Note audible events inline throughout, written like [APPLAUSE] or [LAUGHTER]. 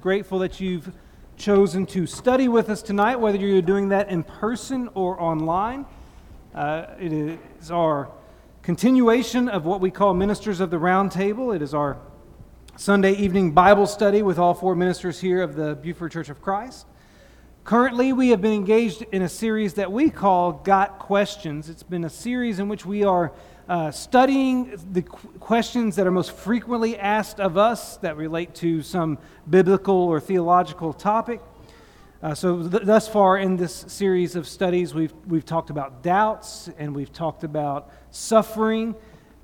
grateful that you've chosen to study with us tonight, whether you're doing that in person or online. Uh, it is our continuation of what we call Ministers of the Round Table. It is our Sunday evening Bible study with all four ministers here of the Buford Church of Christ. Currently, we have been engaged in a series that we call Got Questions. It's been a series in which we are uh, studying the qu- questions that are most frequently asked of us that relate to some biblical or theological topic. Uh, so, th- thus far in this series of studies, we've, we've talked about doubts and we've talked about suffering.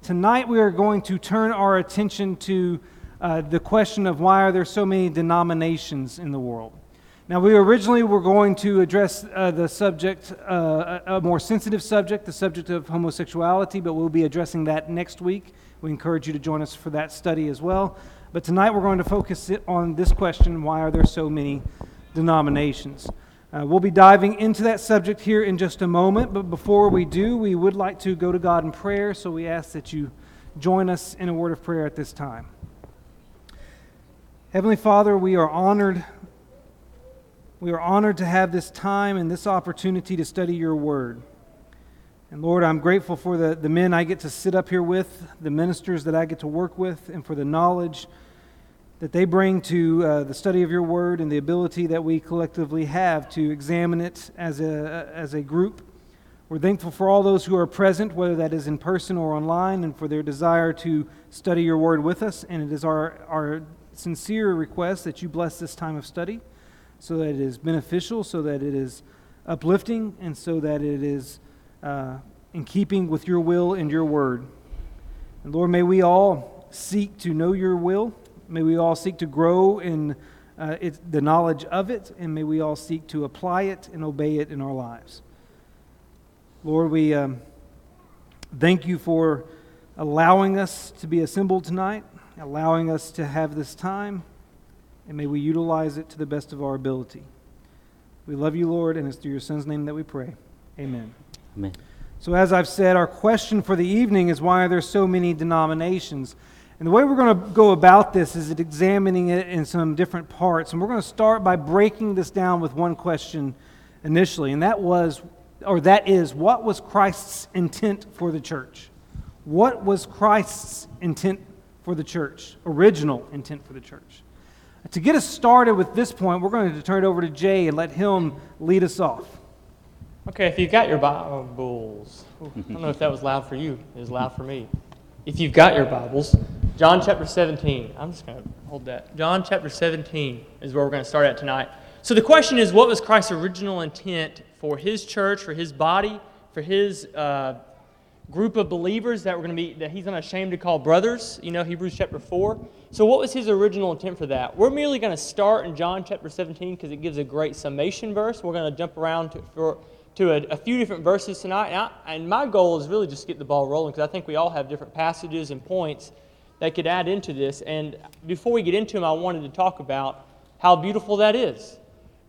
Tonight, we are going to turn our attention to uh, the question of why are there so many denominations in the world? Now, we originally were going to address uh, the subject, uh, a more sensitive subject, the subject of homosexuality, but we'll be addressing that next week. We encourage you to join us for that study as well. But tonight we're going to focus on this question why are there so many denominations? Uh, we'll be diving into that subject here in just a moment, but before we do, we would like to go to God in prayer, so we ask that you join us in a word of prayer at this time. Heavenly Father, we are honored we are honored to have this time and this opportunity to study your word. And Lord, I'm grateful for the, the men I get to sit up here with, the ministers that I get to work with, and for the knowledge that they bring to uh, the study of your word and the ability that we collectively have to examine it as a, as a group. We're thankful for all those who are present, whether that is in person or online, and for their desire to study your word with us. And it is our, our sincere request that you bless this time of study so that it is beneficial, so that it is uplifting, and so that it is uh, in keeping with your will and your word. And Lord, may we all seek to know your will. May we all seek to grow in uh, it, the knowledge of it, and may we all seek to apply it and obey it in our lives. Lord, we um, thank you for allowing us to be assembled tonight, allowing us to have this time and may we utilize it to the best of our ability. We love you, Lord, and it's through your Son's name that we pray. Amen. Amen. So, as I've said, our question for the evening is why are there so many denominations? And the way we're going to go about this is examining it in some different parts. And we're going to start by breaking this down with one question initially, and that was, or that is, what was Christ's intent for the church? What was Christ's intent for the church, original intent for the church? To get us started with this point, we're going to turn it over to Jay and let him lead us off. Okay, if you've got your Bibles, I don't know if that was loud for you, it was loud for me. If you've got your Bibles, John chapter 17, I'm just going to hold that. John chapter 17 is where we're going to start at tonight. So the question is what was Christ's original intent for his church, for his body, for his uh, group of believers that we're going to be that he's not ashamed to call brothers you know hebrews chapter 4 so what was his original intent for that? We're merely going to start in john chapter 17 because it gives a great summation verse. We're going to jump around to, for, to a, a, few different verses tonight. And, I, and my goal is really just to get the ball rolling because i think we all have different passages and points that could add into this. And before we get into them i wanted to talk about how beautiful that is.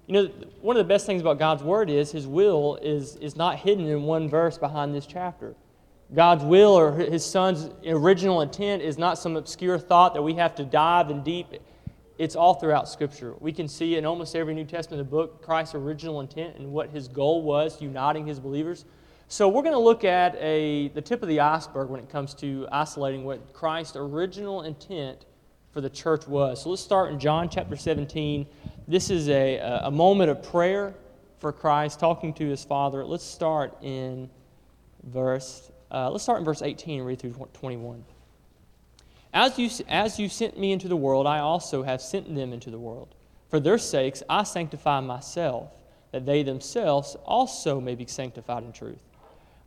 You know one of the best things about god's word is his will is, is not hidden in one verse behind this chapter God's will or His Son's original intent is not some obscure thought that we have to dive in deep. It's all throughout Scripture. We can see in almost every New Testament book Christ's original intent and what His goal was, uniting His believers. So we're going to look at a, the tip of the iceberg when it comes to isolating what Christ's original intent for the church was. So let's start in John chapter 17. This is a, a moment of prayer for Christ talking to His Father. Let's start in verse uh, let's start in verse 18 and read through 21. As you, as you sent me into the world, I also have sent them into the world. For their sakes, I sanctify myself, that they themselves also may be sanctified in truth.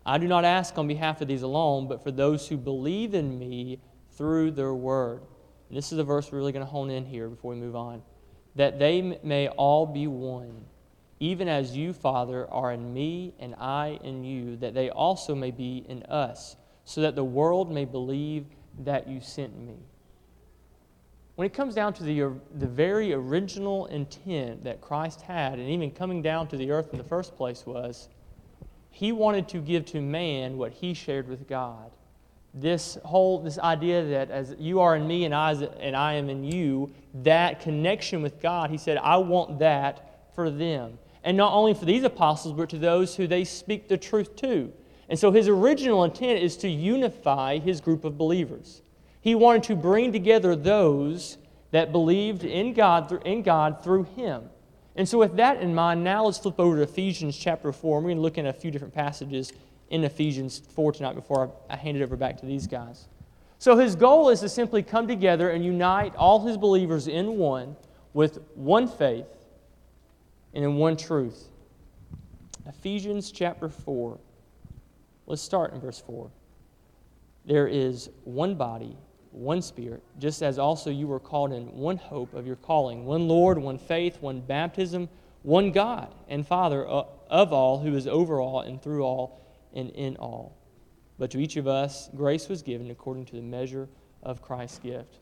I do not ask on behalf of these alone, but for those who believe in me through their word. And this is the verse we're really going to hone in here before we move on. That they may all be one even as you, Father, are in me and I in you, that they also may be in us, so that the world may believe that you sent me. When it comes down to the, the very original intent that Christ had, and even coming down to the earth in the first place, was he wanted to give to man what he shared with God. this whole this idea that as you are in me and I and I am in you, that connection with God, he said, I want that for them. And not only for these apostles, but to those who they speak the truth to. And so his original intent is to unify his group of believers. He wanted to bring together those that believed in God, in God through him. And so, with that in mind, now let's flip over to Ephesians chapter 4. And We're going to look at a few different passages in Ephesians 4 tonight before I hand it over back to these guys. So, his goal is to simply come together and unite all his believers in one with one faith and in one truth. Ephesians chapter 4. Let's start in verse 4. There is one body one Spirit, just as also you were called in one hope of your calling, one Lord, one faith, one baptism, one God and Father of all, who is over all and through all and in all. But to each of us, grace was given according to the measure of Christ's gift.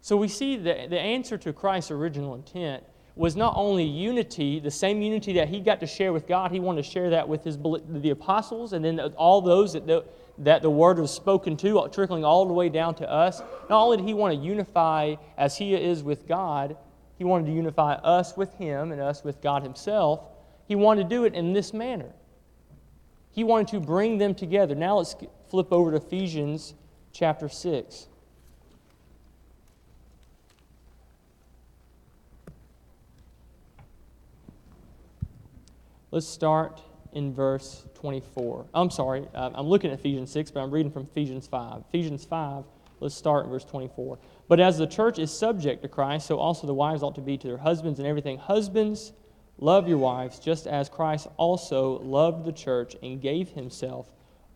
So we see that the answer to Christ's original intent was not only unity, the same unity that he got to share with God, he wanted to share that with his, the apostles and then all those that that the word was spoken to, trickling all the way down to us. Not only did he want to unify as he is with God, he wanted to unify us with him and us with God himself. He wanted to do it in this manner. He wanted to bring them together. Now let's flip over to Ephesians chapter 6. Let's start in verse 24. I'm sorry, uh, I'm looking at Ephesians 6, but I'm reading from Ephesians 5. Ephesians 5, let's start in verse 24. But as the church is subject to Christ, so also the wives ought to be to their husbands and everything. Husbands, love your wives, just as Christ also loved the church and gave himself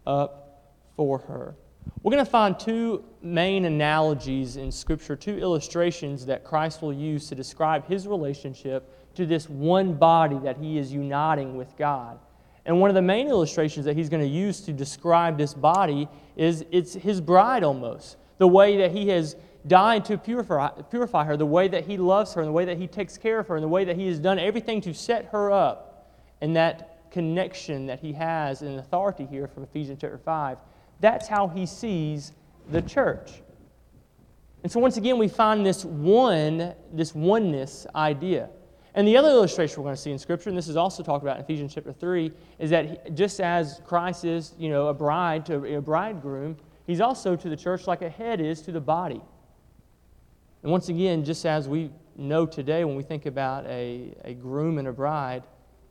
up for her. We're going to find two main analogies in Scripture, two illustrations that Christ will use to describe his relationship to this one body that he is uniting with God. And one of the main illustrations that he's going to use to describe this body is it's his bride almost. The way that he has died to purify, purify her, the way that he loves her, and the way that he takes care of her, and the way that he has done everything to set her up. And that connection that he has in authority here from Ephesians chapter 5, that's how he sees the church. And so once again, we find this one, this oneness idea. And the other illustration we're going to see in Scripture, and this is also talked about in Ephesians chapter 3, is that just as Christ is, you know, a bride to a bridegroom, he's also to the church like a head is to the body. And once again, just as we know today when we think about a, a groom and a bride,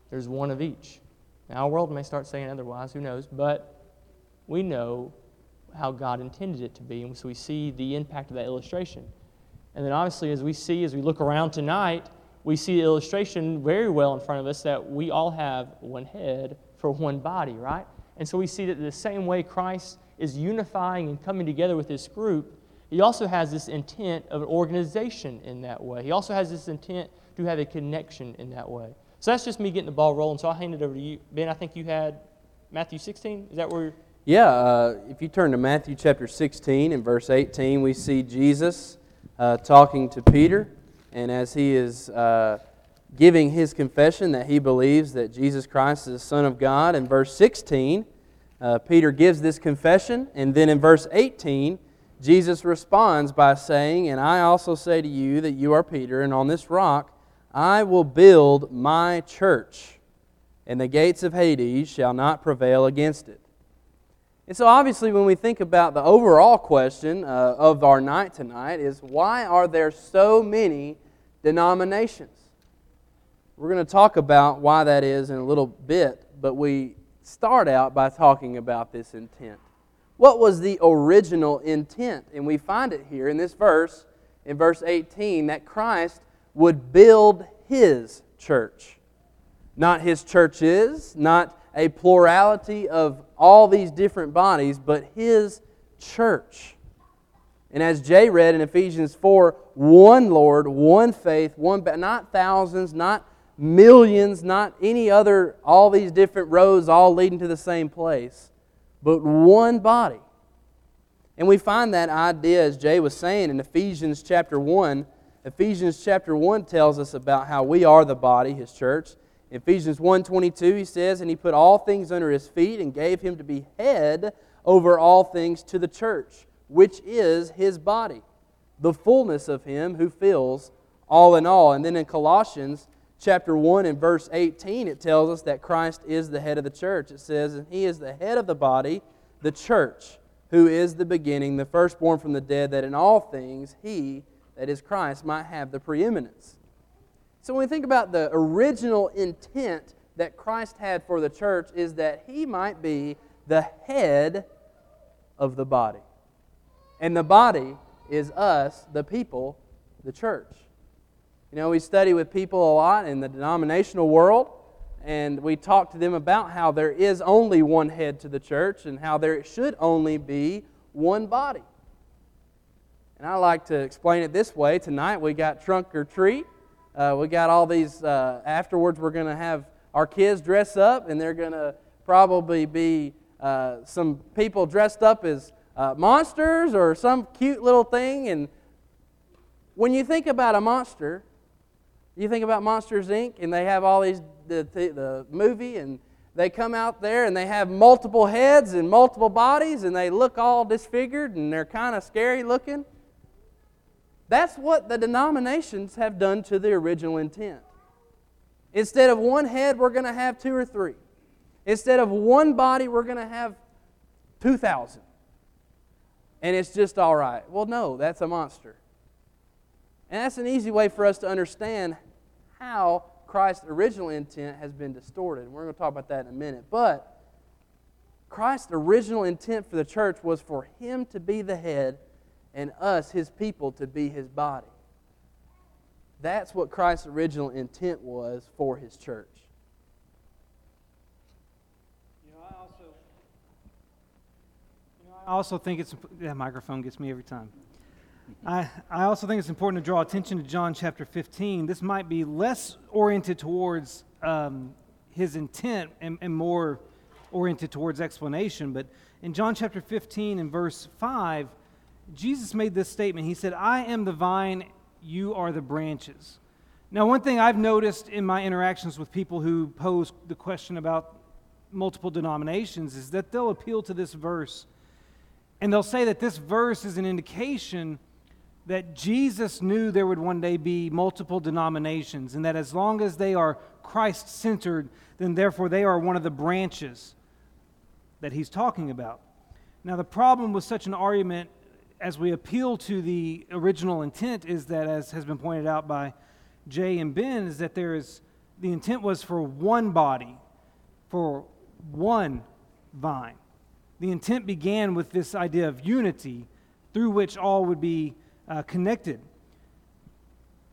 there's one of each. Now, our world may start saying otherwise, who knows, but we know how God intended it to be, and so we see the impact of that illustration. And then, obviously, as we see, as we look around tonight, we see the illustration very well in front of us that we all have one head for one body, right? And so we see that the same way Christ is unifying and coming together with this group, he also has this intent of an organization in that way. He also has this intent to have a connection in that way. So that's just me getting the ball rolling. So I'll hand it over to you. Ben, I think you had Matthew 16. Is that where Yeah, uh, if you turn to Matthew chapter 16 and verse 18, we see Jesus uh, talking to Peter. And as he is uh, giving his confession that he believes that Jesus Christ is the Son of God, in verse 16, uh, Peter gives this confession. And then in verse 18, Jesus responds by saying, And I also say to you that you are Peter, and on this rock I will build my church, and the gates of Hades shall not prevail against it. And so, obviously, when we think about the overall question uh, of our night tonight, is why are there so many denominations? We're going to talk about why that is in a little bit, but we start out by talking about this intent. What was the original intent? And we find it here in this verse, in verse 18, that Christ would build his church. Not his churches, not a plurality of all these different bodies, but his church. And as Jay read in Ephesians 4, one Lord, one faith, one not thousands, not millions, not any other, all these different roads all leading to the same place, but one body. And we find that idea, as Jay was saying, in Ephesians chapter 1. Ephesians chapter 1 tells us about how we are the body, his church. Ephesians 1:22 he says, "And he put all things under his feet and gave him to be head over all things to the church, which is his body, the fullness of him who fills all in all. And then in Colossians chapter 1 and verse 18, it tells us that Christ is the head of the church. It says, And he is the head of the body, the church, who is the beginning, the firstborn from the dead, that in all things he, that is Christ, might have the preeminence. So when we think about the original intent that Christ had for the church, is that he might be the head of the body. And the body is us, the people, the church. You know, we study with people a lot in the denominational world, and we talk to them about how there is only one head to the church and how there should only be one body. And I like to explain it this way. Tonight we got trunk or treat. Uh, we got all these, uh, afterwards, we're going to have our kids dress up, and they're going to probably be uh, some people dressed up as uh, monsters or some cute little thing. And when you think about a monster, you think about Monsters Inc., and they have all these, the, the, movie, and they come out there and they have multiple heads and multiple bodies, and they look all disfigured and they're kind of scary looking. That's what the denominations have done to the original intent. Instead of one head, we're going to have two or three. Instead of one body, we're going to have 2,000. And it's just all right. Well, no, that's a monster. And that's an easy way for us to understand how Christ's original intent has been distorted. We're going to talk about that in a minute. But Christ's original intent for the church was for him to be the head and us, his people, to be his body. That's what Christ's original intent was for his church. You know, I also, you know, I also think it's that microphone gets me every time. I, I also think it's important to draw attention to John chapter 15. This might be less oriented towards um, his intent and, and more oriented towards explanation. But in John chapter 15 and verse 5, Jesus made this statement. He said, I am the vine, you are the branches. Now, one thing I've noticed in my interactions with people who pose the question about multiple denominations is that they'll appeal to this verse and they'll say that this verse is an indication that Jesus knew there would one day be multiple denominations, and that as long as they are Christ centered, then therefore they are one of the branches that he's talking about. Now, the problem with such an argument, as we appeal to the original intent, is that, as has been pointed out by Jay and Ben, is that there is the intent was for one body, for one vine. The intent began with this idea of unity through which all would be uh, connected.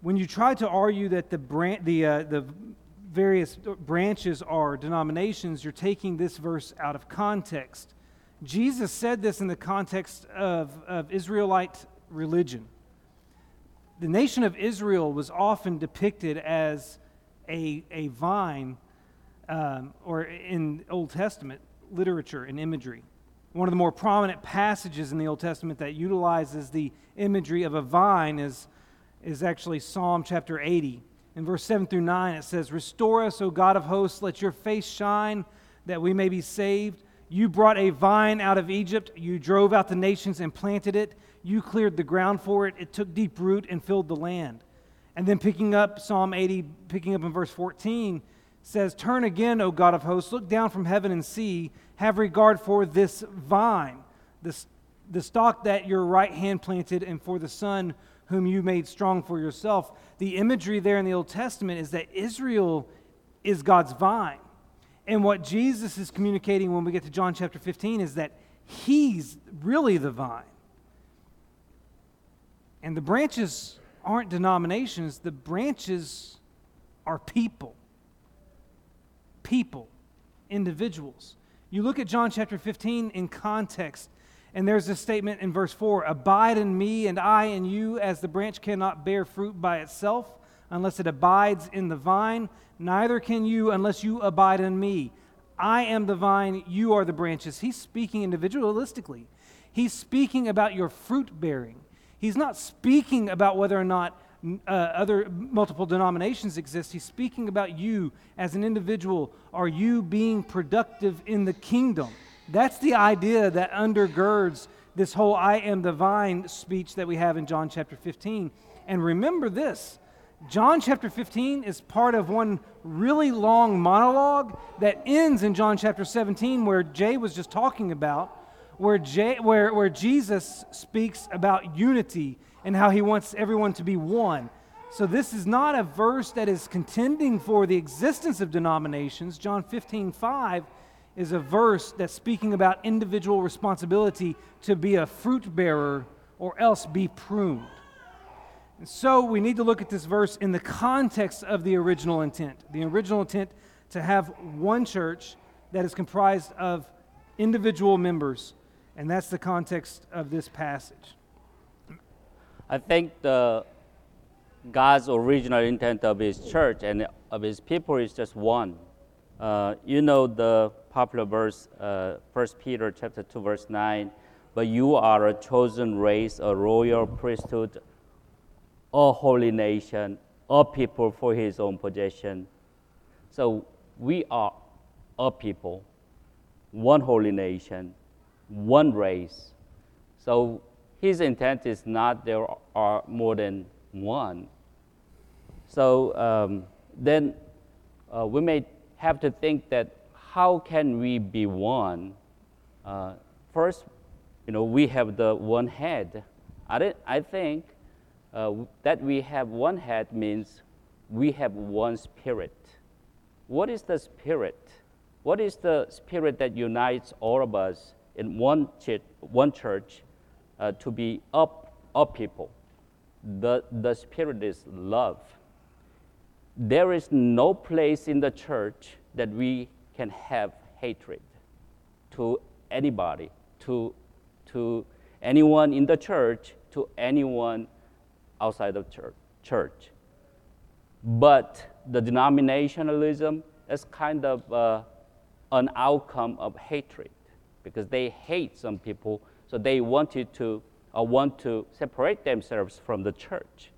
When you try to argue that the, bran- the, uh, the various branches are denominations, you're taking this verse out of context. Jesus said this in the context of, of Israelite religion. The nation of Israel was often depicted as a, a vine, um, or in Old Testament literature and imagery. One of the more prominent passages in the Old Testament that utilizes the imagery of a vine is, is actually Psalm chapter 80. In verse 7 through 9, it says, Restore us, O God of hosts, let your face shine, that we may be saved. You brought a vine out of Egypt. You drove out the nations and planted it. You cleared the ground for it. It took deep root and filled the land. And then picking up Psalm 80, picking up in verse 14, says, Turn again, O God of hosts, look down from heaven and see have regard for this vine, this, the stalk that your right hand planted, and for the son whom you made strong for yourself. The imagery there in the Old Testament is that Israel is God's vine. And what Jesus is communicating when we get to John chapter 15 is that he's really the vine. And the branches aren't denominations, the branches are people. People, individuals. You look at John chapter 15 in context, and there's a statement in verse 4 Abide in me, and I in you, as the branch cannot bear fruit by itself unless it abides in the vine, neither can you unless you abide in me. I am the vine, you are the branches. He's speaking individualistically. He's speaking about your fruit bearing. He's not speaking about whether or not uh, other multiple denominations exist. He's speaking about you as an individual. Are you being productive in the kingdom? That's the idea that undergirds this whole I am the vine speech that we have in John chapter 15. And remember this John chapter 15 is part of one really long monologue that ends in John chapter 17, where Jay was just talking about, where, Jay, where, where Jesus speaks about unity and how he wants everyone to be one. So, this is not a verse that is contending for the existence of denominations. John 15, 5 is a verse that's speaking about individual responsibility to be a fruit bearer or else be pruned. And so we need to look at this verse in the context of the original intent. The original intent to have one church that is comprised of individual members, and that's the context of this passage. I think the God's original intent of His church and of His people is just one. Uh, you know the popular verse, uh, 1 Peter chapter 2, verse 9, but you are a chosen race, a royal priesthood, a holy nation, a people for his own possession. So we are a people, one holy nation, one race. So his intent is not there are more than one. So um, then uh, we may have to think that how can we be one? Uh, first, you know, we have the one head. I, I think uh, that we have one head means we have one spirit. What is the spirit? What is the spirit that unites all of us in one, ch- one church uh, to be up, up people? The, the spirit is love. There is no place in the church that we can have hatred to anybody, to, to anyone in the church, to anyone outside of church. church. But the denominationalism is kind of uh, an outcome of hatred because they hate some people, so they wanted to uh, want to separate themselves from the church.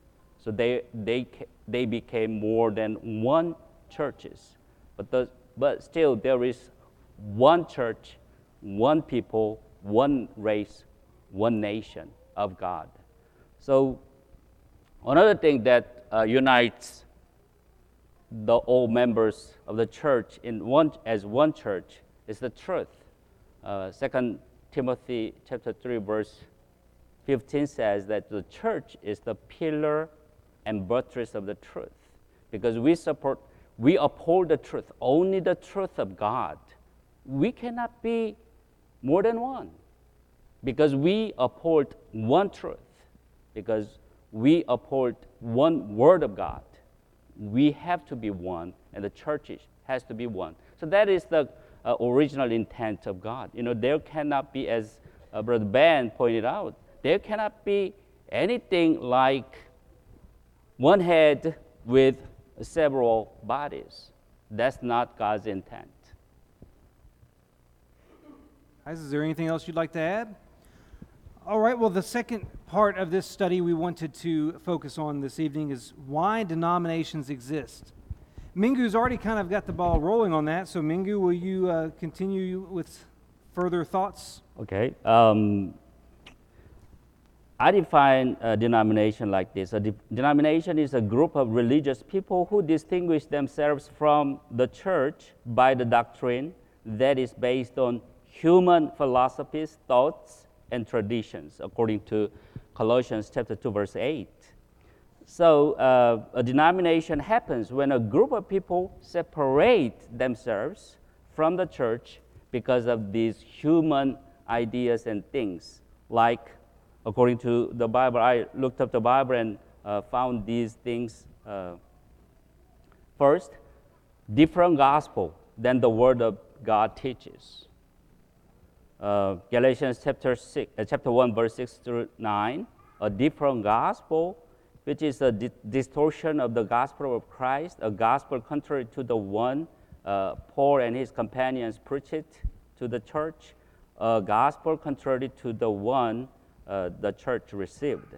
So they, they, they became more than one churches. But, the, but still, there is one church, one people, one race, one nation of God. So Another thing that uh, unites the all members of the church in one, as one church is the truth. Uh, Second Timothy chapter 3 verse 15 says that the church is the pillar and buttress of the truth because we support we uphold the truth only the truth of god we cannot be more than one because we uphold one truth because we uphold one word of God. We have to be one, and the church has to be one. So that is the uh, original intent of God. You know, there cannot be, as uh, Brother Ben pointed out, there cannot be anything like one head with several bodies. That's not God's intent. Guys, is there anything else you'd like to add? All right, well, the second part of this study we wanted to focus on this evening is why denominations exist. Mingu's already kind of got the ball rolling on that, so Mingu, will you uh, continue with further thoughts? Okay. Um, I define a denomination like this a de- denomination is a group of religious people who distinguish themselves from the church by the doctrine that is based on human philosophies, thoughts, and traditions, according to Colossians chapter 2, verse 8. So, uh, a denomination happens when a group of people separate themselves from the church because of these human ideas and things. Like, according to the Bible, I looked up the Bible and uh, found these things. Uh, first, different gospel than the Word of God teaches uh, Galatians chapter, six, uh, chapter 1, verse 6 through 9, a different gospel, which is a di- distortion of the gospel of Christ, a gospel contrary to the one uh, Paul and his companions preached to the church, a gospel contrary to the one uh, the church received.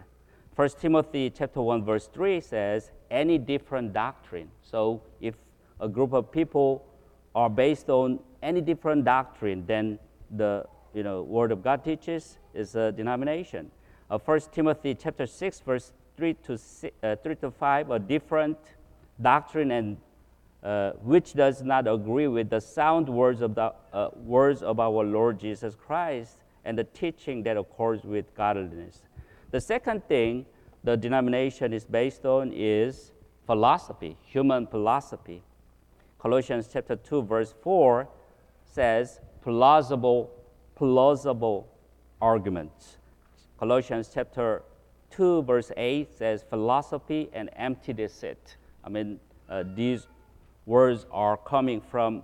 1 Timothy chapter 1 verse 3 says any different doctrine. So if a group of people are based on any different doctrine, than the you know, Word of God teaches is a denomination. Uh, 1 Timothy chapter 6, verse 3 to, six, uh, 3 to 5, a different doctrine and uh, which does not agree with the sound words of, the, uh, words of our Lord Jesus Christ and the teaching that accords with godliness. The second thing the denomination is based on is philosophy, human philosophy. Colossians chapter 2 verse 4 says plausible plausible arguments. Colossians chapter 2 verse 8 says philosophy and empty deceit. I mean uh, these words are coming from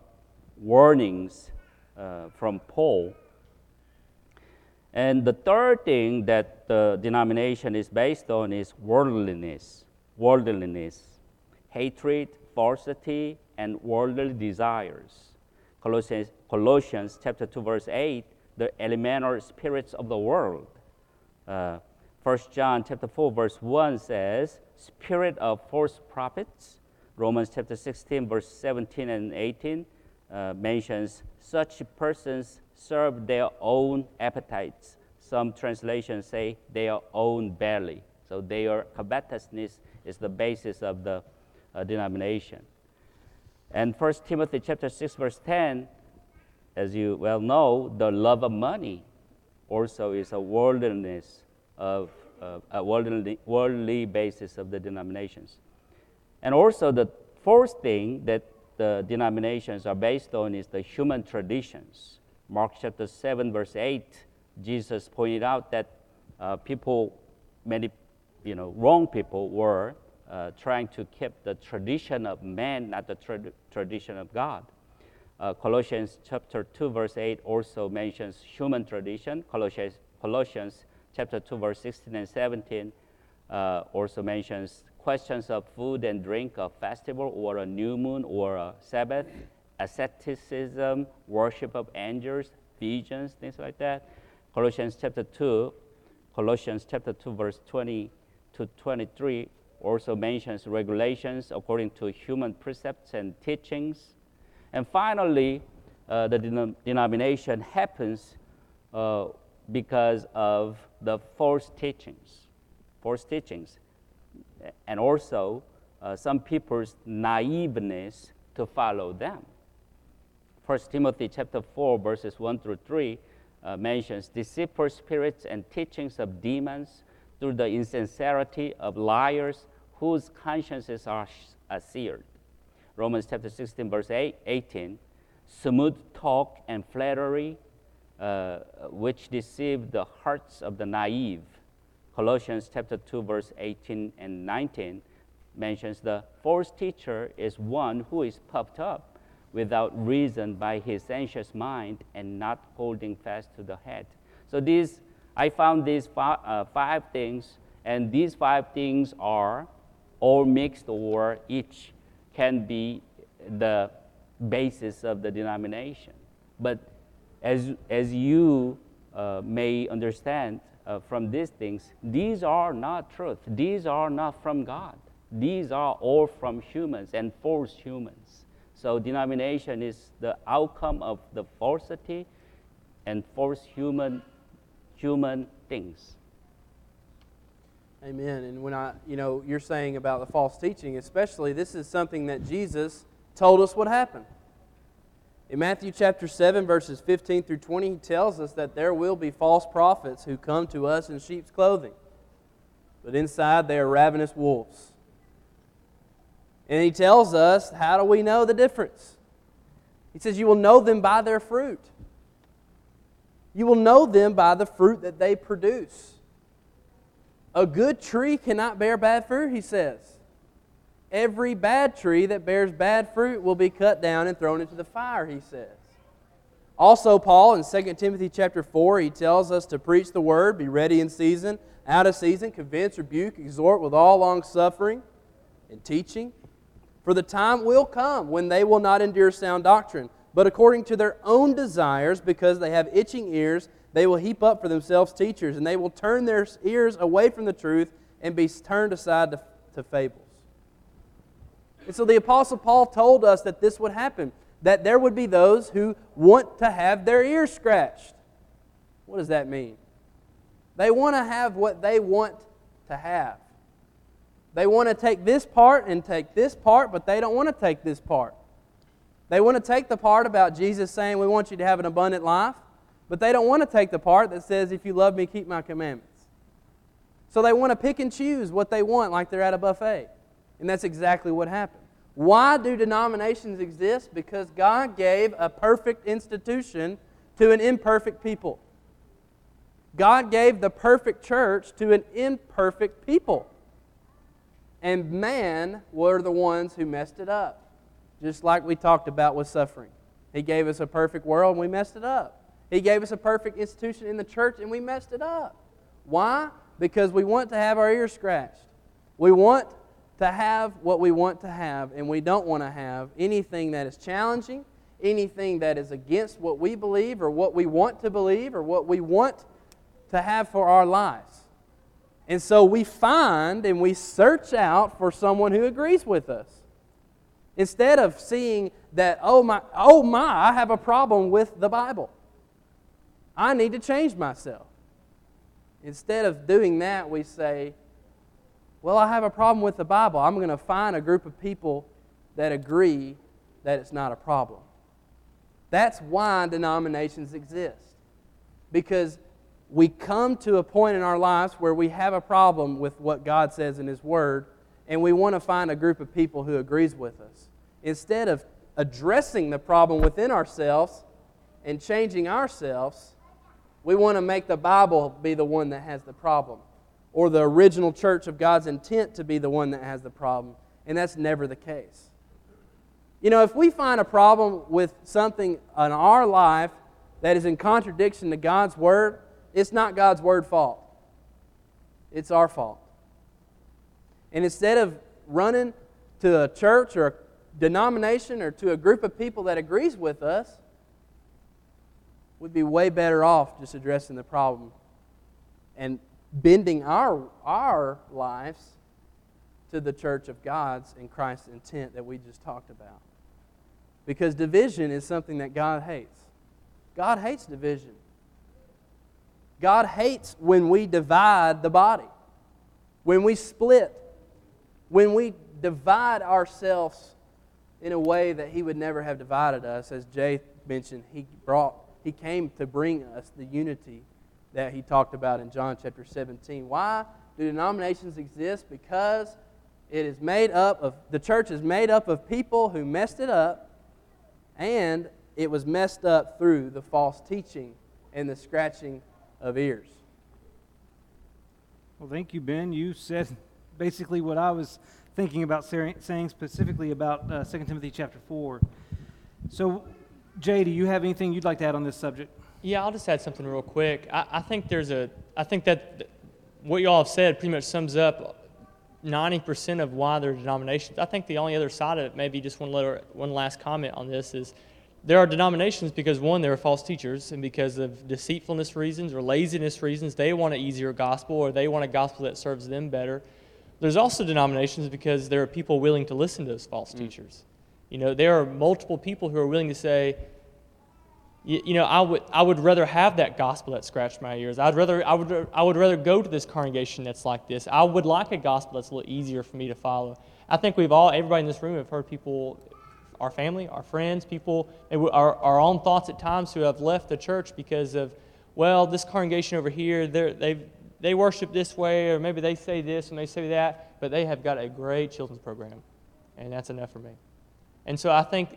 warnings uh, from Paul. And the third thing that the denomination is based on is worldliness, worldliness, hatred, falsity, and worldly desires. Colossians, Colossians chapter 2, verse 8, the elemental spirits of the world. Uh, 1 John chapter 4, verse 1 says, spirit of false prophets, Romans chapter 16, verse 17 and 18 uh, mentions such persons serve their own appetites. Some translations say their own belly. So their covetousness is the basis of the uh, denomination. And 1 Timothy chapter 6, verse 10, as you well know, the love of money also is a worldliness of uh, a worldly, worldly basis of the denominations. And also, the fourth thing that the denominations are based on is the human traditions. Mark chapter 7, verse 8, Jesus pointed out that uh, people, many you know, wrong people, were uh, trying to keep the tradition of man, not the tra- tradition of God. Uh, Colossians chapter 2, verse 8 also mentions human tradition. Colossians, Colossians chapter 2, verse 16 and 17 uh, also mentions questions of food and drink, a festival or a new moon or a Sabbath, asceticism, worship of angels, visions, things like that. Colossians chapter 2, Colossians chapter 2, verse 20 to 23 also mentions regulations according to human precepts and teachings. And finally, uh, the denom- denomination happens uh, because of the false teachings. False teachings and also uh, some people's naiveness to follow them. First Timothy chapter 4 verses 1 through 3 uh, mentions deceitful spirits and teachings of demons through the insincerity of liars whose consciences are, are seared. Romans chapter 16 verse 8, 18 smooth talk and flattery uh, which deceive the hearts of the naive Colossians chapter 2, verse 18 and 19 mentions the false teacher is one who is puffed up without reason by his anxious mind and not holding fast to the head. So these, I found these five, uh, five things, and these five things are all mixed or each can be the basis of the denomination. But as, as you uh, may understand, uh, from these things, these are not truth. These are not from God. These are all from humans and false humans. So denomination is the outcome of the falsity and false human human things. Amen. And when I, you know, you're saying about the false teaching, especially this is something that Jesus told us would happen. In Matthew chapter 7, verses 15 through 20, he tells us that there will be false prophets who come to us in sheep's clothing, but inside they are ravenous wolves. And he tells us, how do we know the difference? He says, You will know them by their fruit. You will know them by the fruit that they produce. A good tree cannot bear bad fruit, he says. Every bad tree that bears bad fruit will be cut down and thrown into the fire, he says. Also, Paul in 2 Timothy chapter 4, he tells us to preach the word, be ready in season, out of season, convince, rebuke, exhort with all long suffering and teaching. For the time will come when they will not endure sound doctrine, but according to their own desires, because they have itching ears, they will heap up for themselves teachers, and they will turn their ears away from the truth and be turned aside to, to fables. And so the Apostle Paul told us that this would happen. that there would be those who want to have their ears scratched. What does that mean? They want to have what they want to have. They want to take this part and take this part, but they don't want to take this part. They want to take the part about Jesus saying, We want you to have an abundant life, but they don't want to take the part that says, If you love me, keep my commandments. So they want to pick and choose what they want like they're at a buffet. And that's exactly what happened. Why do denominations exist? Because God gave a perfect institution to an imperfect people. God gave the perfect church to an imperfect people. And man were the ones who messed it up. Just like we talked about with suffering. He gave us a perfect world and we messed it up. He gave us a perfect institution in the church and we messed it up. Why? because we want to have our ears scratched. We want to have what we want to have, and we don't want to have anything that is challenging, anything that is against what we believe or what we want to believe or what we want to have for our lives. And so we find and we search out for someone who agrees with us. Instead of seeing that, oh my, oh my, I have a problem with the Bible. I need to change myself. Instead of doing that, we say, Well, I have a problem with the Bible. I'm going to find a group of people that agree that it's not a problem. That's why denominations exist. Because we come to a point in our lives where we have a problem with what God says in His Word, and we want to find a group of people who agrees with us. Instead of addressing the problem within ourselves and changing ourselves, we want to make the Bible be the one that has the problem, or the original church of God's intent to be the one that has the problem. And that's never the case. You know, if we find a problem with something in our life that is in contradiction to God's Word, it's not God's Word fault. It's our fault. And instead of running to a church or a denomination or to a group of people that agrees with us, we'd be way better off just addressing the problem and bending our, our lives to the church of God's and Christ's intent that we just talked about. Because division is something that God hates. God hates division. God hates when we divide the body, when we split, when we divide ourselves in a way that He would never have divided us. As Jay mentioned, He brought he came to bring us the unity that he talked about in John chapter 17. Why do denominations exist? Because it is made up of, the church is made up of people who messed it up, and it was messed up through the false teaching and the scratching of ears. Well, thank you, Ben. You said [LAUGHS] basically what I was thinking about saying specifically about uh, 2 Timothy chapter 4. So, Jay, do you have anything you'd like to add on this subject? Yeah, I'll just add something real quick. I, I think there's a, I think that what you all have said pretty much sums up 90% of why there are denominations. I think the only other side of it, maybe just one, little, one last comment on this, is there are denominations because, one, there are false teachers, and because of deceitfulness reasons or laziness reasons, they want an easier gospel or they want a gospel that serves them better. There's also denominations because there are people willing to listen to those false mm. teachers. You know, there are multiple people who are willing to say, you, you, know, I would, I would rather have that gospel that scratched my ears. I'd rather, I, would, I would rather go to this congregation that's like this. I would like a gospel that's a little easier for me to follow. I think we've all, everybody in this room, have heard people, our family, our friends, people, our, our own thoughts at times who have left the church because of, well, this congregation over here, they they worship this way, or maybe they say this and they say that, but they have got a great children's program. And that's enough for me. And so I think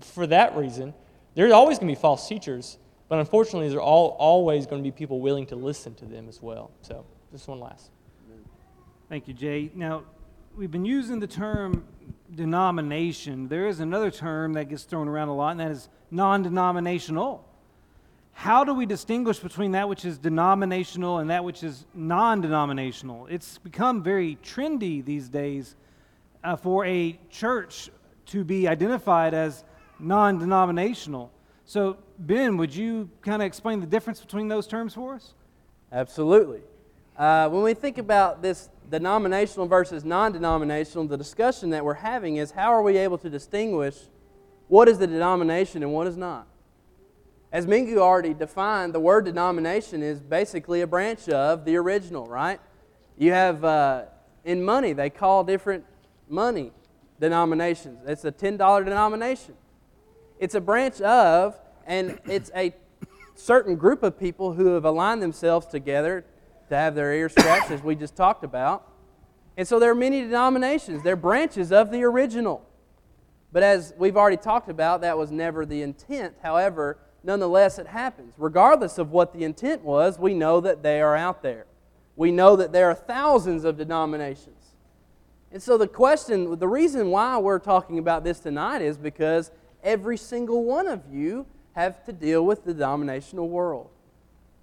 for that reason, there's always going to be false teachers, but unfortunately, there are all, always going to be people willing to listen to them as well. So, just one last. Thank you, Jay. Now, we've been using the term denomination. There is another term that gets thrown around a lot, and that is non denominational. How do we distinguish between that which is denominational and that which is non denominational? It's become very trendy these days uh, for a church to be identified as non denominational. So, Ben, would you kind of explain the difference between those terms for us? Absolutely. Uh, when we think about this denominational versus non denominational, the discussion that we're having is how are we able to distinguish What is the denomination and what is not? As Mingu already defined, the word denomination is basically a branch of the original, right? You have, uh, in money, they call different money denominations. It's a $10 denomination. It's a branch of, and it's a certain group of people who have aligned themselves together to have their ears scratched, as we just talked about. And so there are many denominations. They're branches of the original. But as we've already talked about, that was never the intent. However, nonetheless, it happens. Regardless of what the intent was, we know that they are out there. We know that there are thousands of denominations. And so the question, the reason why we're talking about this tonight is because every single one of you have to deal with the denominational world.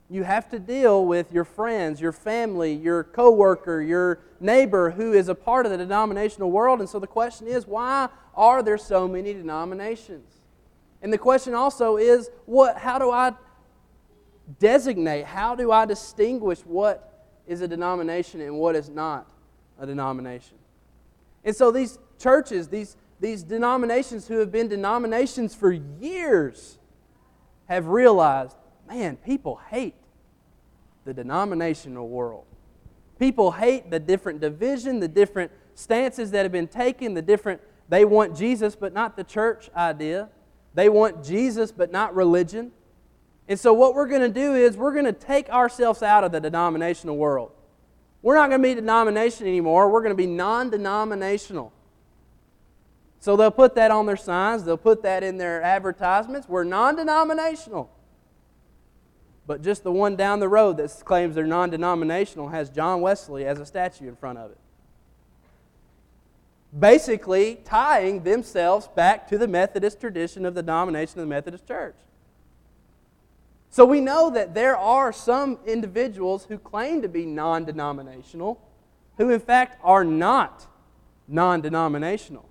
You have to deal with your friends, your family, your coworker, your neighbor who is a part of the denominational world. And so the question is, why are there so many denominations? And the question also is, what how do I designate, how do I distinguish what is a denomination and what is not a denomination? And so these churches, these, these denominations who have been denominations for years, have realized man, people hate the denominational world. People hate the different division, the different stances that have been taken, the different, they want Jesus but not the church idea. They want Jesus but not religion. And so, what we're going to do is we're going to take ourselves out of the denominational world. We're not going to be denomination anymore. We're going to be non denominational. So, they'll put that on their signs, they'll put that in their advertisements. We're non denominational. But just the one down the road that claims they're non denominational has John Wesley as a statue in front of it. Basically, tying themselves back to the Methodist tradition of the denomination of the Methodist Church. So we know that there are some individuals who claim to be non denominational who, in fact, are not non denominational.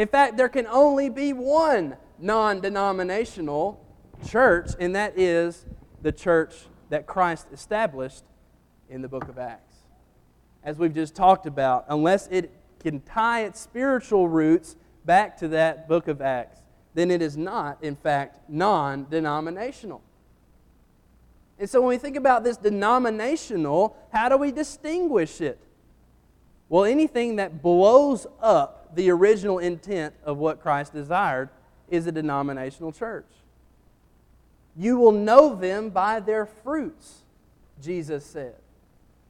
In fact, there can only be one non denominational church, and that is the church that Christ established in the book of Acts. As we've just talked about, unless it can tie its spiritual roots back to that book of Acts, then it is not, in fact, non denominational. And so when we think about this denominational, how do we distinguish it? Well, anything that blows up the original intent of what Christ desired is a denominational church. You will know them by their fruits, Jesus said.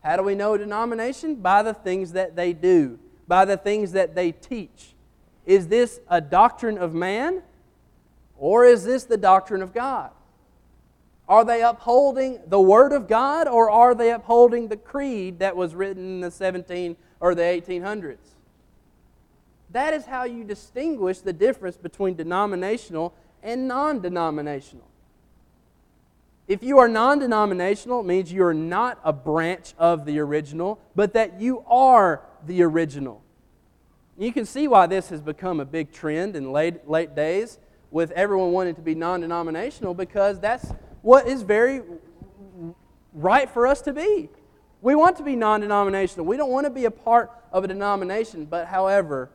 How do we know a denomination? By the things that they do, by the things that they teach. Is this a doctrine of man or is this the doctrine of God? Are they upholding the Word of God or are they upholding the creed that was written in the 17 or the 1800s? That is how you distinguish the difference between denominational and non denominational. If you are non denominational, it means you are not a branch of the original, but that you are the original. You can see why this has become a big trend in late, late days with everyone wanting to be non denominational because that's what is very right for us to be. We want to be non denominational. We don't want to be a part of a denomination, but however,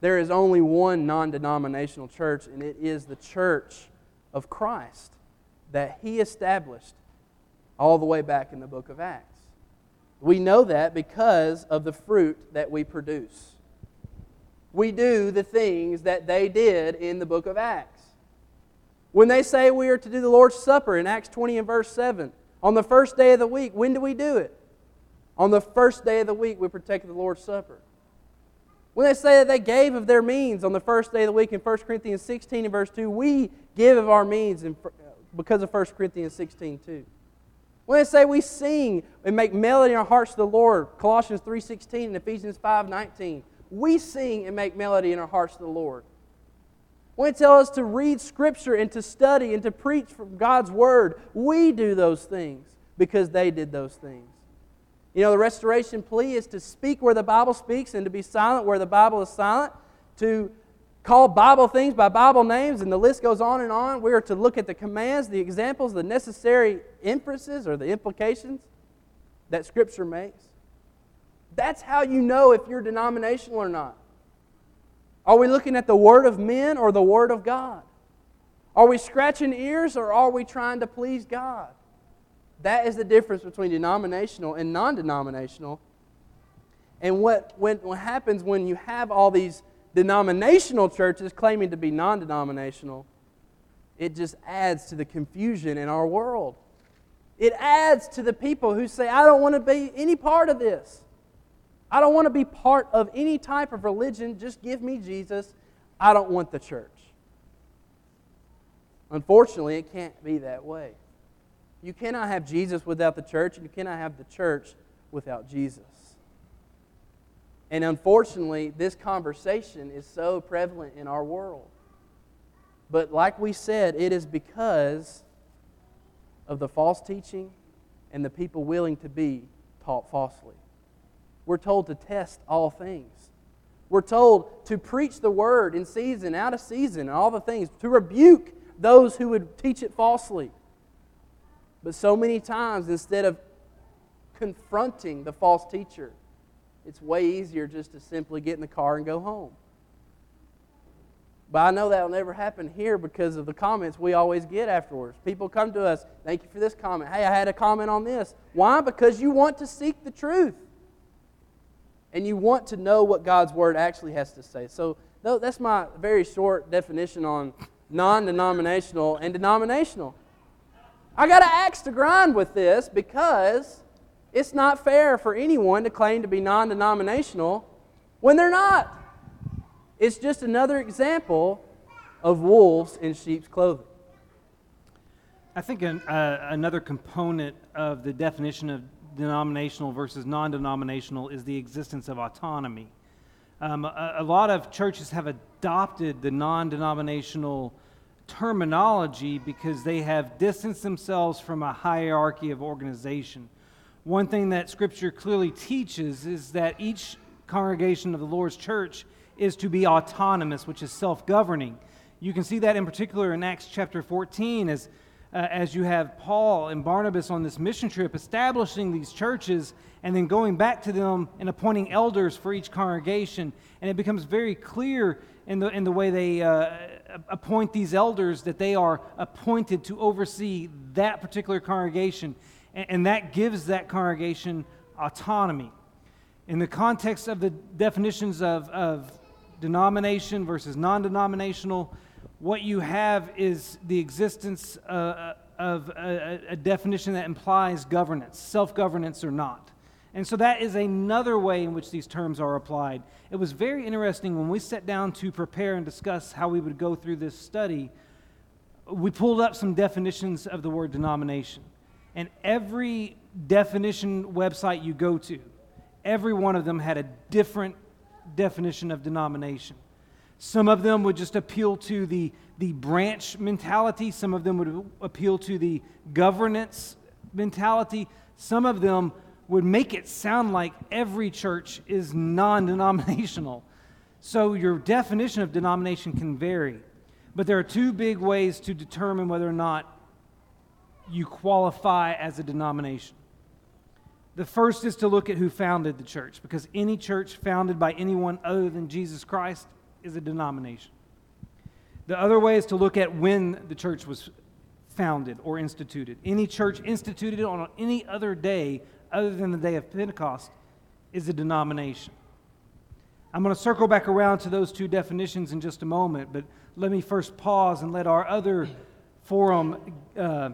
there is only one non denominational church, and it is the church of Christ that he established all the way back in the book of Acts. We know that because of the fruit that we produce. We do the things that they did in the book of Acts. When they say we are to do the Lord's Supper in Acts 20 and verse 7, on the first day of the week, when do we do it? On the first day of the week, we partake of the Lord's Supper. When they say that they gave of their means on the first day of the week in 1 Corinthians 16 and verse 2, we give of our means in, because of 1 Corinthians 16 2. When they say we sing and make melody in our hearts to the Lord, Colossians 3.16 and Ephesians 5.19, we sing and make melody in our hearts to the Lord. When they tell us to read Scripture and to study and to preach from God's Word, we do those things because they did those things. You know, the restoration plea is to speak where the Bible speaks and to be silent where the Bible is silent, to call Bible things by Bible names, and the list goes on and on. We are to look at the commands, the examples, the necessary inferences or the implications that Scripture makes. That's how you know if you're denominational or not. Are we looking at the word of men or the word of God? Are we scratching ears or are we trying to please God? That is the difference between denominational and non denominational. And what, when, what happens when you have all these denominational churches claiming to be non denominational, it just adds to the confusion in our world. It adds to the people who say, I don't want to be any part of this. I don't want to be part of any type of religion. Just give me Jesus. I don't want the church. Unfortunately, it can't be that way. You cannot have Jesus without the church, and you cannot have the church without Jesus. And unfortunately, this conversation is so prevalent in our world. But like we said, it is because of the false teaching and the people willing to be taught falsely. We're told to test all things. We're told to preach the word in season, out of season, and all the things, to rebuke those who would teach it falsely. But so many times, instead of confronting the false teacher, it's way easier just to simply get in the car and go home. But I know that'll never happen here because of the comments we always get afterwards. People come to us, thank you for this comment. Hey, I had a comment on this. Why? Because you want to seek the truth. And you want to know what God's Word actually has to say. So that's my very short definition on non denominational and denominational. I got to axe to grind with this because it's not fair for anyone to claim to be non denominational when they're not. It's just another example of wolves in sheep's clothing. I think an, uh, another component of the definition of denominational versus non denominational is the existence of autonomy. Um, a, a, lot of churches have adopted the non denominational terminology because they have distanced themselves from a hierarchy of organization. One thing that Scripture clearly teaches is that each congregation of the Lord's church is to be autonomous, which is self governing. You can see that in particular in Acts chapter 14 as, uh, as you have Paul and Barnabas on this mission trip establishing these churches and then going back to them and appointing elders for each congregation. And it becomes very clear in the, in the way they uh, appoint these elders that they are appointed to oversee that particular congregation. And, and that gives that congregation autonomy. In the context of the definitions of, of denomination versus non denominational, what you have is the existence uh, of a, a, definition that implies governance, self governance or not. And so that is another way in which these terms are applied. It was very interesting when we sat down to prepare and discuss how we would go through this study. We pulled up some definitions of the word denomination. And every definition website you go to, every one of them had a different definition of denomination. Some of them would just appeal to the, the branch mentality, some of them would appeal to the governance mentality, some of them would make it sound like every church is non denominational. So your definition of denomination can vary. But there are two big ways to determine whether or not you qualify as a denomination. The first is to look at who founded the church, because any church founded by anyone other than Jesus Christ is a denomination. The other way is to look at when the church was founded or instituted. Any church instituted on any other day other than the day of Pentecost is a denomination. I'm going to circle back around to those two definitions in just a moment, but let me first pause and let our other forum uh,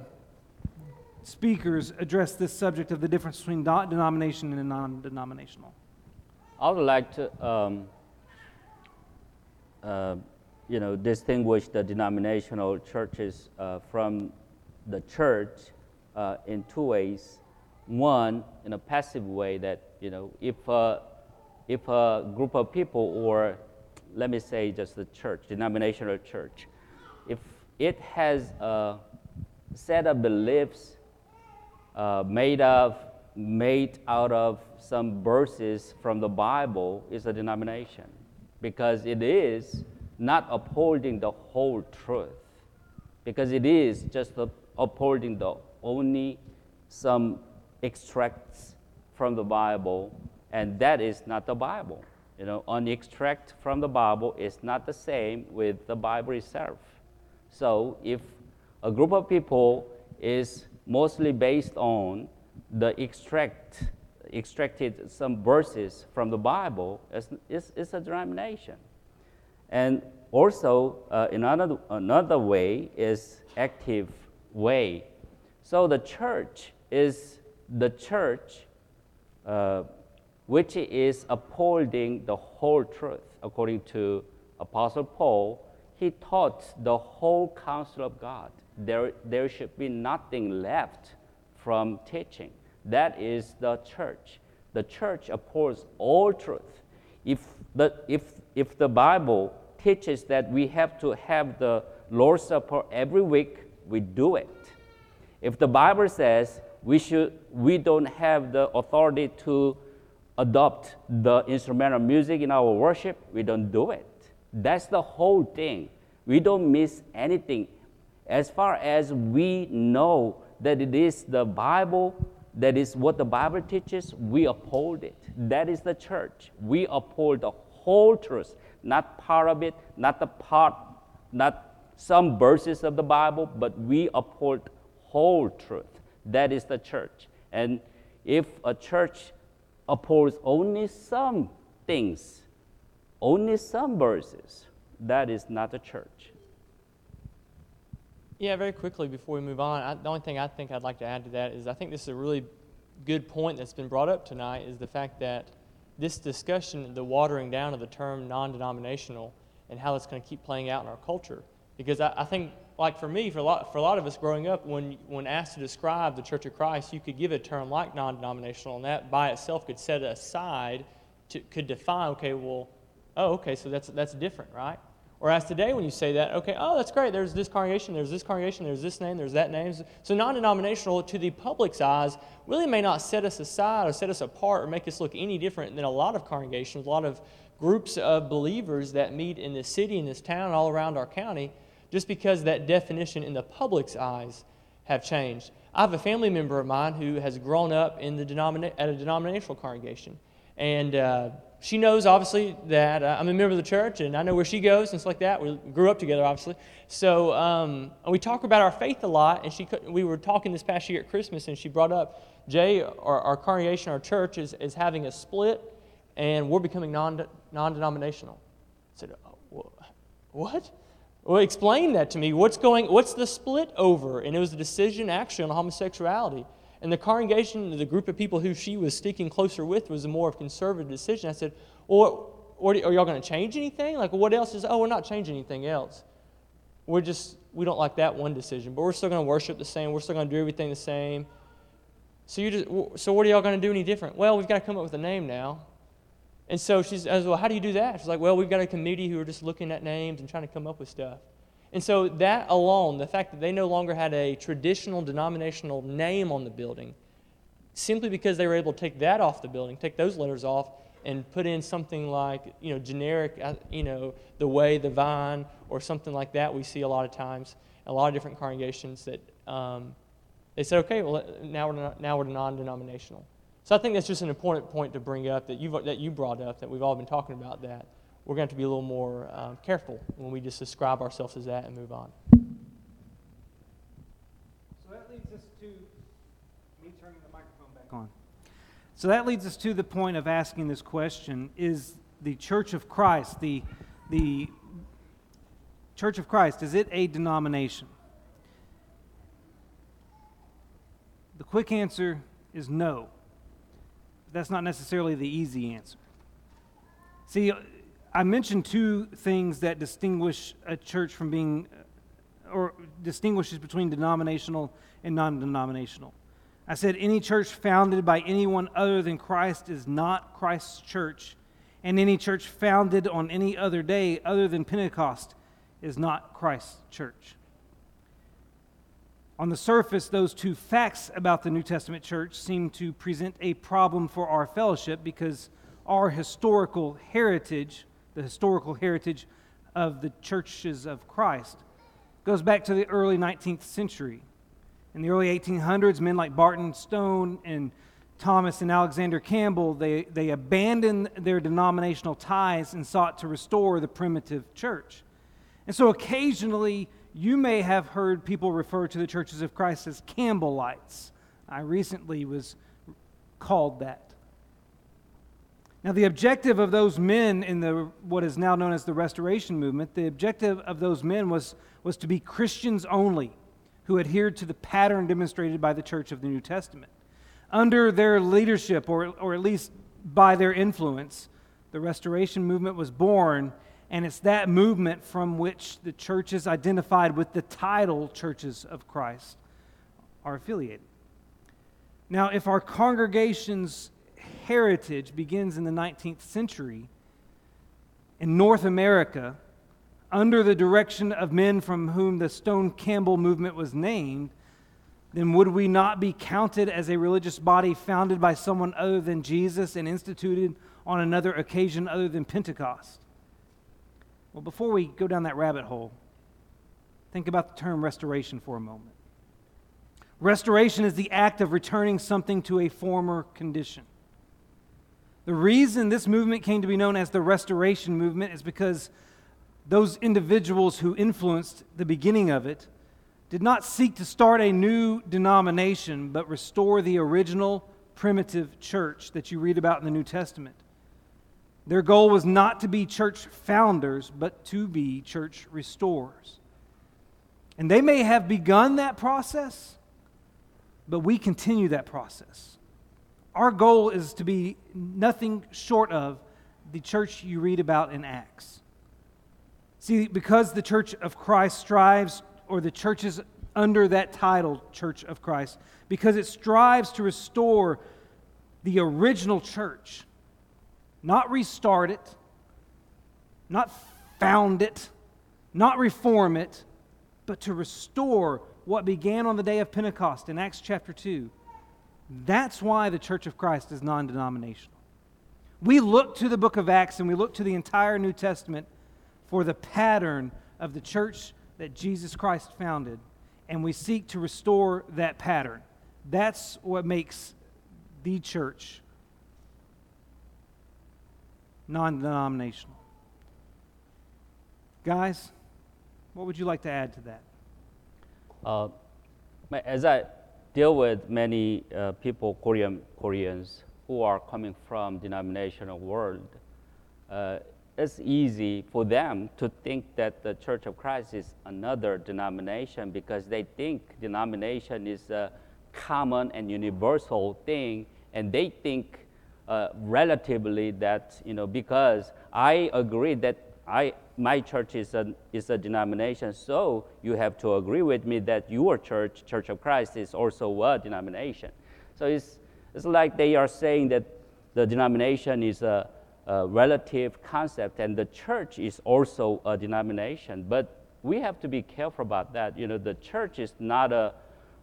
speakers address this subject of the difference between denomination and non denominational? I would like to um, uh, you know, distinguish the denominational churches uh, from the church uh, in two ways. One, in a passive way, that you know, if, uh, if a group of people, or let me say just the church, denominational church, if it has a set of beliefs uh, made of made out of some verses from the Bible is a denomination. Because it is not upholding the whole truth. Because it is just upholding the only some extracts from the Bible and that is not the Bible. you know, an extract from the Bible is not the same with the Bible itself. So if a group of people is mostly based on the extract, extracted some verses from the Bible, it's, it's, it's a denomination. And also, uh, another, another way is active way. So the church is the church uh, which is upholding the whole truth. According to Apostle Paul, he taught the whole counsel of God. There, there should be nothing left from teaching. That is the church. The church upholds all truth. If the, if, if the Bible teaches that we have to have the Lord's Supper every week, we do it. If the Bible says we, should, we don't have the authority to adopt the instrumental music in our worship, we don't do it. That's the whole thing. We don't miss anything. As far as we know that it is the Bible, that is what the Bible teaches, we uphold it. That is the church. We uphold the whole truth, not part of it, not the part, not some verses of the Bible, but we uphold whole truth. That is the church. And if a church upholds only some things, only some verses, that is not a church. Yeah, very quickly before we move on, I, the only thing I think I'd like to add to that is I think this is a really good point that's been brought up tonight is the fact that this discussion, the watering down of the term non denominational, and how that's going to keep playing out in our culture. Because I, I, think, like for me, for a, lot, for a lot of us growing up, when, when asked to describe the Church of Christ, you could give a term like non denominational, and that by itself could set aside, to, could define, okay, well, oh, okay, so that's, that's different, right? Whereas today, when you say that, okay, oh, that's great. There's this congregation, there's this congregation, there's this name, there's that name. So non denominational, to the public's eyes, really may not set us aside or set us apart or make us look any different than a lot of congregations, a lot of groups of believers that meet in this city, in this town, all around our county, just because that definition in the public's eyes have changed. I have a family member of mine who has grown up in the denomina- at a denominational congregation. And uh, she knows obviously that uh, I'm a member of the church and I know where she goes and stuff like that. We grew up together, obviously. So um, we talk about our faith a lot. And she, we were talking this past year at Christmas and she brought up Jay, our, our congregation, our church is, is having a split and we're becoming non non denominational. I said, oh, What? Well, explain that to me. What's going? What's the split over? And it was a decision actually on homosexuality. And the congregation, the group of people who she was sticking closer with, was a more of conservative decision. I said, well, are y'all going to change anything? Like, what else is, oh, we're not changing anything else. We're just, we don't like that one decision, but we're still going to worship the same. We're still going to do everything the same. So, you just, so what are y'all going to do any different? Well, we've got to come up with a name now. And so she's, I was, well, how do you do that? She's like, well, we've got a committee who are just looking at names and trying to come up with stuff. And so that alone, the fact that they no longer had a traditional denominational name on the building, simply because they were able to take that off the building, take those letters off, and put in something like, you know, generic, uh, you know, the way, the vine, or something like that, we see a lot of times, a lot of different congregations that um, they said, okay, well, now we're, now we're non-denominational. So I think that's just an important point to bring up that, you that you brought up, that we've all been talking about that. We're going to, have to be a little more um, careful when we just describe ourselves as that and move on. So that leads us to me turning the microphone back on. So that leads us to the point of asking this question Is the Church of Christ, the, the Church of Christ, is it a denomination? The quick answer is no that's not necessarily the easy answer. See, I mentioned two things that distinguish a church from being, uh, or distinguishes between denominational and non denominational. I said any church founded by anyone other than Christ is not Christ's church, and any church founded on any other day other than Pentecost is not Christ's church. On the surface, those two facts about the New Testament church seem to present a problem for our fellowship because our historical heritage, the historical heritage of the churches of Christ, goes back to the early 19th century. In the early 1800s, men like Barton Stone and Thomas and Alexander Campbell, they, they abandoned their denominational ties and sought to restore the primitive church. And so occasionally you may have heard people refer to the churches of Christ as Campbellites. I recently was called that. Now, the objective of those men in the, what is now known as the Restoration Movement, the objective of those men was, was to be Christians only who adhered to the pattern demonstrated by the Church of the New Testament. Under their leadership, or, or at least by their influence, the Restoration Movement was born, and it's that movement from which the churches identified with the title Churches of Christ are affiliated. Now, if our congregation's heritage begins in the 19th century in North America, under the direction of men from whom the Stone Campbell movement was named, then would we not be counted as a religious body founded by someone other than Jesus and instituted on another occasion other than Pentecost? Well, before we go down that rabbit hole, think about the term restoration for a moment. Restoration is the act of returning something to a former condition. The reason this movement came to be known as the Restoration Movement is because those individuals who influenced the beginning of it did not seek to start a new denomination, but restore the original primitive church that you read about in the New Testament. Their goal was not to be church founders, but to be church restorers. And they may have begun that process, but we continue that process. Our goal is to be nothing short of the church you read about in Acts. See, because the church of Christ strives, or the churches under that title, Church of Christ, because it strives to restore the original church, not restart it, not found it, not reform it, but to restore what began on the day of Pentecost in Acts chapter 2. That's why the Church of Christ is non denominational. We look to the book of Acts and we look to the entire New Testament for the pattern of the church that Jesus Christ founded, and we seek to restore that pattern. That's what makes the church non denominational. Guys, what would you like to add to that? Uh, as I deal with many uh, people, Korean Koreans, who are coming from denominational world, uh, it's easy for them to think that the Church of Christ is another denomination because they think denomination is a common and universal thing, and they think uh, relatively that you know because I agree that I my church is a is a denomination, so you have to agree with me that your church, Church of Christ, is also a denomination. So it's it's like they are saying that the denomination is a a relative concept, and the church is also a denomination. But we have to be careful about that. You know, the church is not a,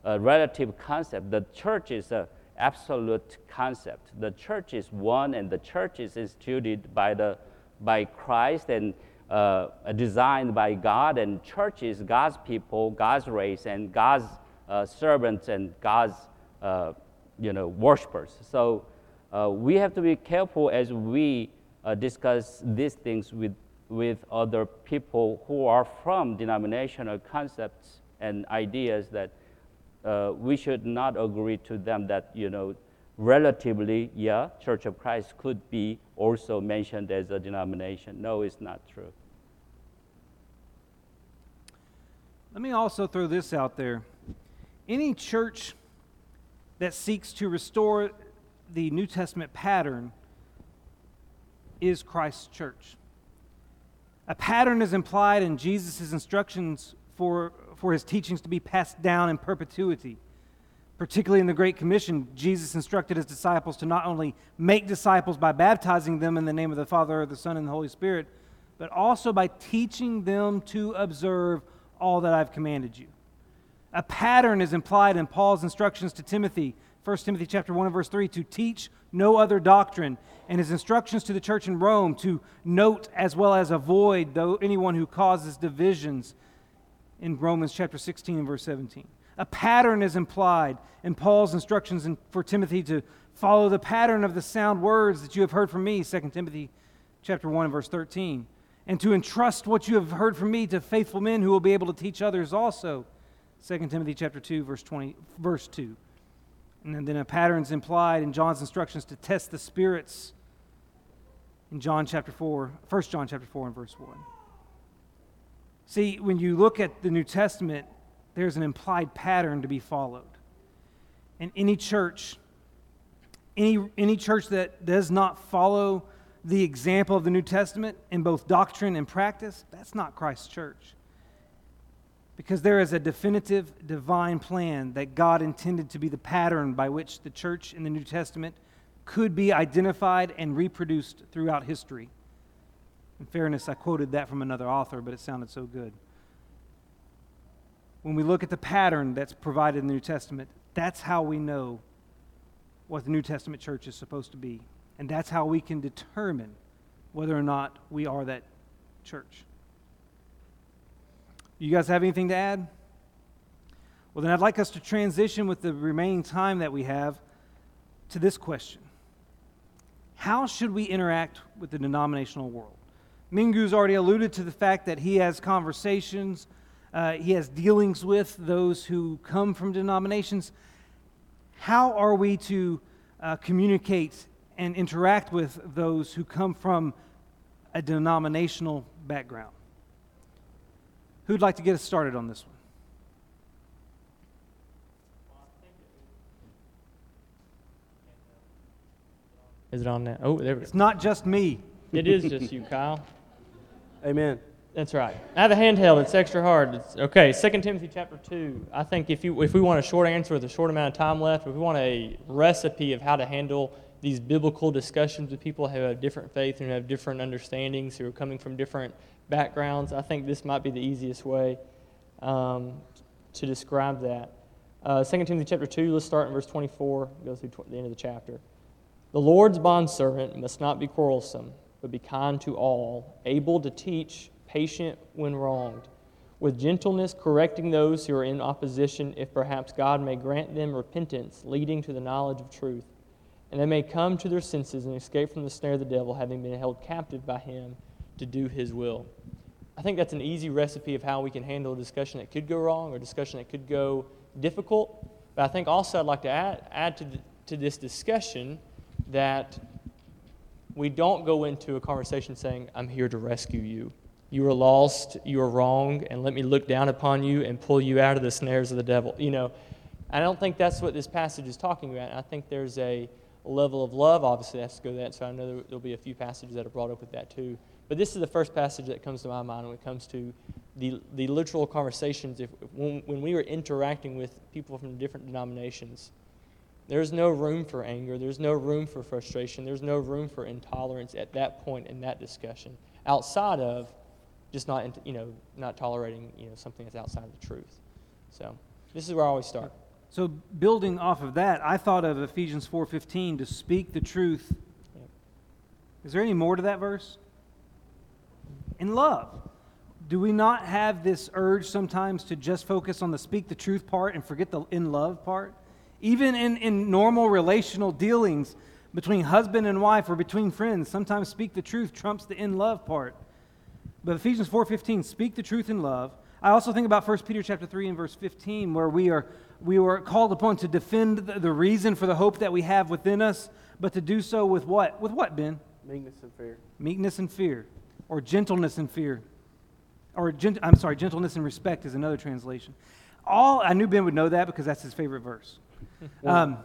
a relative concept. The church is an absolute concept. The church is one, and the church is instituted by the by Christ and uh, designed by God. And church is God's people, God's race, and God's uh, servants and God's uh, you know worshipers. So uh, we have to be careful as we uh, discuss these things with, with other people who are from denominational concepts and ideas that uh, we should not agree to them that, you know, relatively, yeah, Church of Christ could be also mentioned as a denomination. No, it's not true. Let me also throw this out there. Any church that seeks to restore the New Testament pattern is Christ's church. A pattern is implied in Jesus' instructions for, for his teachings to be passed down in perpetuity. Particularly in the Great Commission, Jesus instructed his disciples to not only make disciples by baptizing them in the name of the Father, the Son, and the Holy Spirit, but also by teaching them to observe all that I've commanded you. A pattern is implied in Paul's instructions to Timothy 1 Timothy chapter 1 and verse 3 to teach no other doctrine and his instructions to the church in Rome to note as well as avoid though anyone who causes divisions in Romans chapter 16 and verse 17. A pattern is implied in Paul's instructions in, for Timothy to follow the pattern of the sound words that you have heard from me, 2 Timothy chapter 1 verse 13, and to entrust what you have heard from me to faithful men who will be able to teach others also, 2 Timothy chapter 2 verse 20 verse 2. And then a pattern's implied in John's instructions to test the spirits in John chapter 4, 1 John chapter 4 and verse 1. See, when you look at the New Testament, there's an implied pattern to be followed. And any church, any, any church that does not follow the example of the New Testament in both doctrine and practice, that's not Christ's church. Because there is a definitive divine plan that God intended to be the pattern by which the church in the New Testament could be identified and reproduced throughout history. In fairness, I quoted that from another author, but it sounded so good. When we look at the pattern that's provided in the New Testament, that's how we know what the New Testament church is supposed to be. And that's how we can determine whether or not we are that church. You guys have anything to add? Well, then I'd like us to transition with the remaining time that we have to this question How should we interact with the denominational world? Mingu's already alluded to the fact that he has conversations, uh, he has dealings with those who come from denominations. How are we to uh, communicate and interact with those who come from a denominational background? Who'd like to get us started on this one? Is it on now? Oh, there we go. It's not just me. It is just you, Kyle. Amen. That's right. I have a handheld. It's extra hard. It's, okay, 2 Timothy chapter 2. I think if, you, if we want a short answer with a short amount of time left, if we want a recipe of how to handle these biblical discussions with people who have different faith and have different understandings, who are coming from different backgrounds, I think this might be the easiest way um, to describe that. Uh, 2 Timothy chapter 2, let's start in verse 24, go through tw- the end of the chapter. The Lord's bondservant must not be quarrelsome, but be kind to all, able to teach, patient when wronged, with gentleness correcting those who are in opposition, if perhaps God may grant them repentance, leading to the knowledge of truth, and they may come to their senses and escape from the snare of the devil, having been held captive by him to do his will. I think that's an easy recipe of how we can handle a discussion that could go wrong or a discussion that could go difficult. But I think also I'd like to add, add to, the, to this discussion that we don't go into a conversation saying, I'm here to rescue you. You are lost, you are wrong, and let me look down upon you and pull you out of the snares of the devil. You know, I don't think that's what this passage is talking about. I think there's a level of love, obviously, has to go that. So I know there'll be a few passages that are brought up with that too. But this is the first passage that comes to my mind when it comes to the, the literal conversations. If, when, when we were interacting with people from different denominations, there's no room for anger. There's no room for frustration. There's no room for intolerance at that point in that discussion, outside of just not, you know, not tolerating, you know, something that's outside of the truth. So this is where I always start. So building off of that, I thought of Ephesians 4:15 to speak the truth. Yep. Is there any more to that verse? In love. Do we not have this urge sometimes to just focus on the speak the truth part and forget the in love part? Even in, in normal relational dealings between husband and wife or between friends, sometimes speak the truth trumps the in love part. But Ephesians 4:15, speak the truth in love. I also think about 1 Peter chapter 3 and verse 15, where we are we were called upon to defend the, the reason for the hope that we have within us, but to do so with what? With what, Ben? Meekness and fear. Meekness and fear, or gentleness and fear. Or, gent- I'm sorry, gentleness and respect is another translation. All, I knew Ben would know that because that's his favorite verse. Um,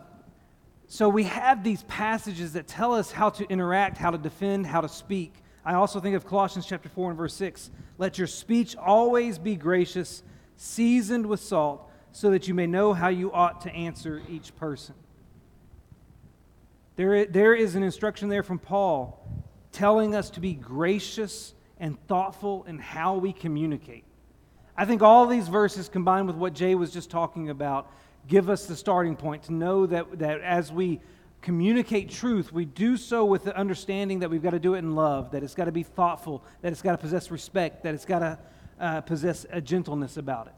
so we have these passages that tell us how to interact, how to defend, how to speak. I also think of Colossians chapter 4 and verse 6. Let your speech always be gracious, seasoned with salt, so that you may know how you ought to answer each person. There, there is an instruction there from Paul telling us to be gracious and thoughtful in how we communicate. I think all these verses combined with what Jay was just talking about give us the starting point to know that, that as we communicate truth, we do so with the understanding that we've got to do it in love, that it's got to be thoughtful, that it's got to possess respect, that it's got to uh, possess a gentleness about it.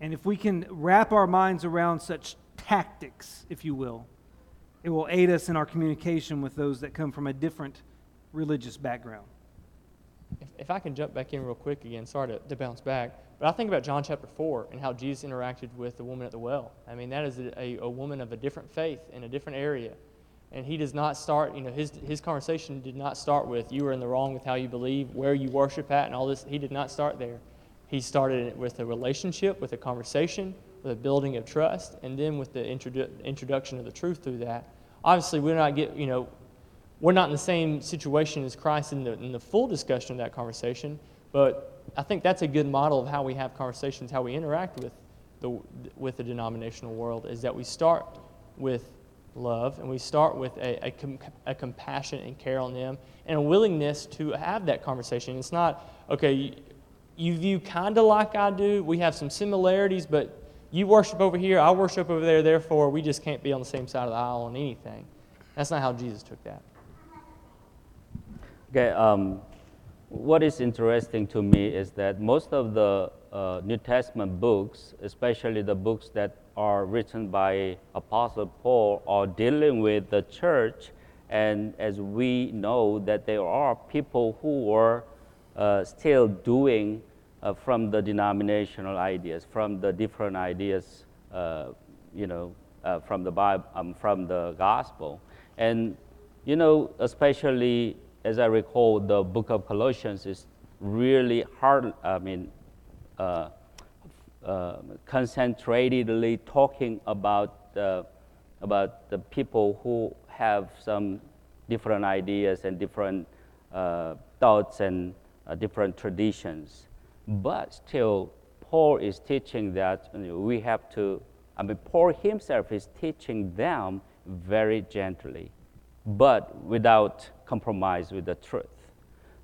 And if we can wrap our minds around such tactics, if you will, it will aid us in our communication with those that come from a different religious background. If, if I can jump back in real quick again, sorry to, to bounce back, but I think about John chapter 4 and how Jesus interacted with the woman at the well. I mean, that is a, a, woman of a different faith in a different area. And he does not start, you know, his, his conversation did not start with you are in the wrong with how you believe, where you worship at, and all this. He did not start there. He started it with a relationship, with a conversation, with a building of trust, and then with the introdu- introduction of the truth through that. Obviously, we're not get, you know, we're not in the same situation as Christ in the, in the full discussion of that conversation, but I think that's a good model of how we have conversations, how we interact with the, with the denominational world, is that we start with love and we start with a, a, com, a compassion and care on them and a willingness to have that conversation. It's not, okay, you, you view kind of like I do, we have some similarities, but you worship over here, I worship over there, therefore we just can't be on the same side of the aisle on anything. That's not how Jesus took that. Okay, um, what is interesting to me is that most of the uh, New Testament books, especially the books that are written by Apostle Paul, are dealing with the church. And as we know, that there are people who are uh, still doing uh, from the denominational ideas, from the different ideas, uh, you know, uh, from the Bible, um, from the gospel. And, you know, especially as I recall, the book of Colossians is really hard, I mean, uh, uh, concentratedly talking about, uh, about the people who have some different ideas and different uh, thoughts and uh, different traditions. But still, Paul is teaching that we have to, I mean, Paul himself is teaching them very gently, but without compromise with the truth.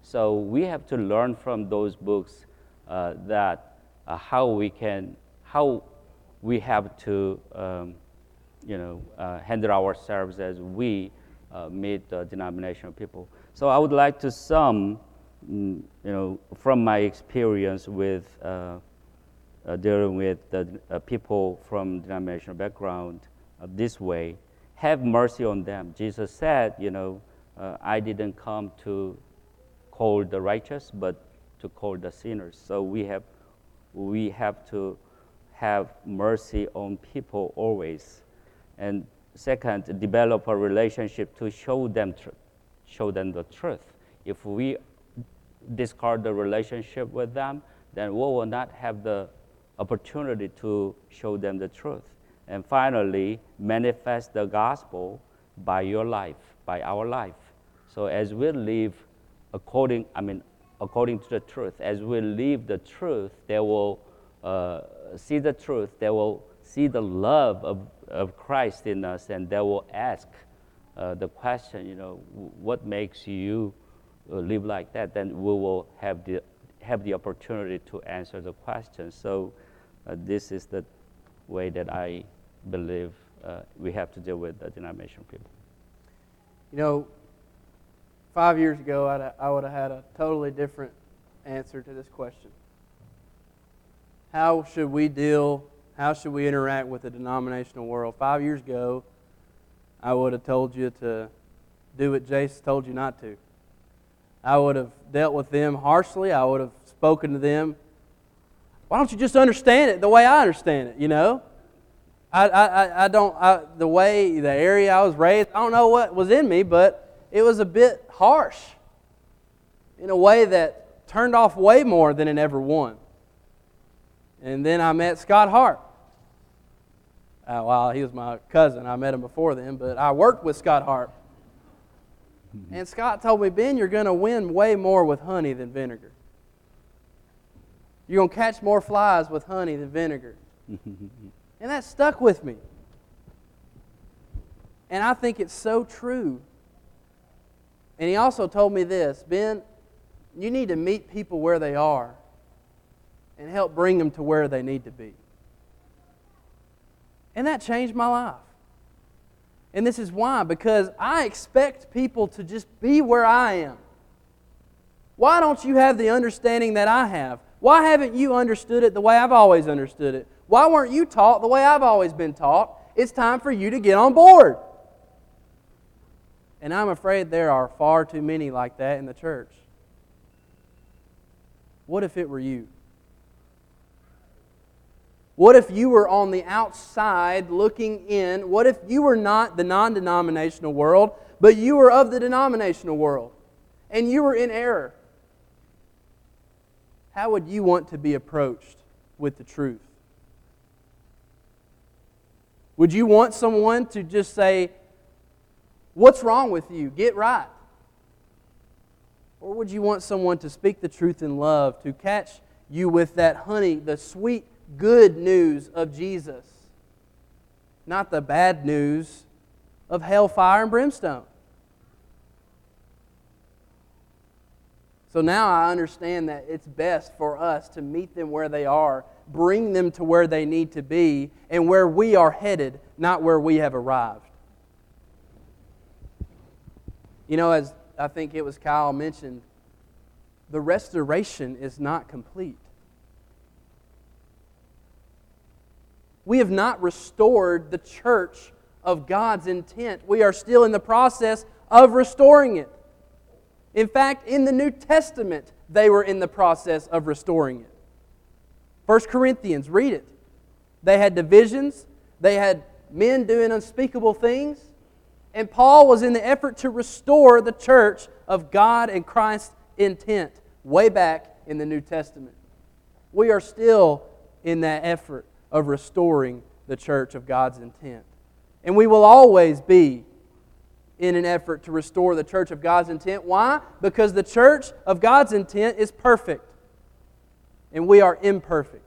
So we have to learn from those books uh, that uh, how we can, how we have to, um, you know, uh, handle ourselves as we uh, meet the denominational people. So I would like to sum, mm, you know, from my experience with uh, uh, dealing with the people from denominational background this way, have mercy on them. Jesus said, you know, uh, I didn't come to call the righteous, but to call the sinners. So we have, we have to have mercy on people always. And second, develop a relationship to show them, tr- show them the truth. If we discard the relationship with them, then we will not have the opportunity to show them the truth. And finally, manifest the gospel by your life, by our life. So as we live according, I mean, according to the truth, as we live the truth, they will uh, see the truth. They will see the love of, of Christ in us, and they will ask uh, the question, you know, what makes you uh, live like that? Then we will have the have the opportunity to answer the question. So uh, this is the way that I believe uh, we have to deal with the denomination people. You know, five years ago, I'd, I would have had a totally different answer to this question. How should we deal, how should we interact with the denominational world? Five years ago, I would have told you to do what Jace told you not to. I would have dealt with them harshly. I would have spoken to them. Why don't you just understand it the way I understand it, you know? I, I, I don't, I, the way, the area I was raised, I don't know what was in me, but it was a bit harsh in a way that turned off way more than it ever won. And then I met Scott Hart. Uh, well, he was my cousin. I met him before then, but I worked with Scott Hart. Mm-hmm. And Scott told me, Ben, you're going to win way more with honey than vinegar. You're going to catch more flies with honey than vinegar. [LAUGHS] and that stuck with me. And I think it's so true and he also told me this Ben, you need to meet people where they are and help bring them to where they need to be. And that changed my life. And this is why, because I expect people to just be where I am. Why don't you have the understanding that I have? Why haven't you understood it the way I've always understood it? Why weren't you taught the way I've always been taught? It's time for you to get on board. And I'm afraid there are far too many like that in the church. What if it were you? What if you were on the outside looking in? What if you were not the non denominational world, but you were of the denominational world and you were in error? How would you want to be approached with the truth? Would you want someone to just say, What's wrong with you? Get right. Or would you want someone to speak the truth in love, to catch you with that honey, the sweet, good news of Jesus, not the bad news of hellfire and brimstone? So now I understand that it's best for us to meet them where they are, bring them to where they need to be, and where we are headed, not where we have arrived. You know, as I think it was Kyle mentioned, the restoration is not complete. We have not restored the church of God's intent. We are still in the process of restoring it. In fact, in the New Testament, they were in the process of restoring it. 1 Corinthians, read it. They had divisions, they had men doing unspeakable things, and Paul was in the effort to restore the church of God and Christ's intent way back in the New Testament. We are still in that effort of restoring the church of God's intent. And we will always be in an effort to restore the church of God's intent. Why? Because the church of God's intent is perfect, and we are imperfect.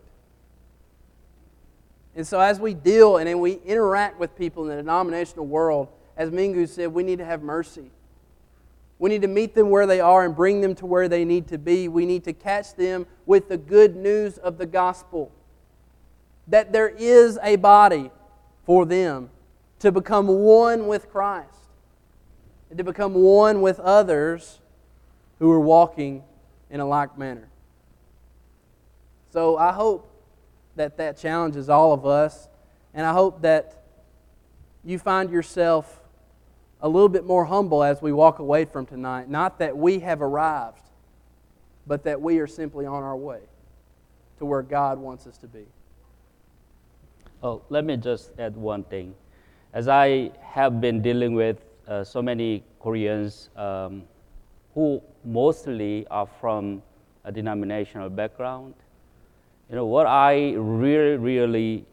And so, as we deal and we interact with people in the denominational world, as Mingu said, we need to have mercy. We need to meet them where they are and bring them to where they need to be. We need to catch them with the good news of the gospel that there is a body for them to become one with Christ and to become one with others who are walking in a like manner. So I hope that that challenges all of us, and I hope that you find yourself a little bit more humble as we walk away from tonight. Not that we have arrived, but that we are simply on our way to where God wants us to be. Oh, let me just add one thing. As I have been dealing with uh, so many Koreans um, who mostly are from a denominational background, you know, what I really, really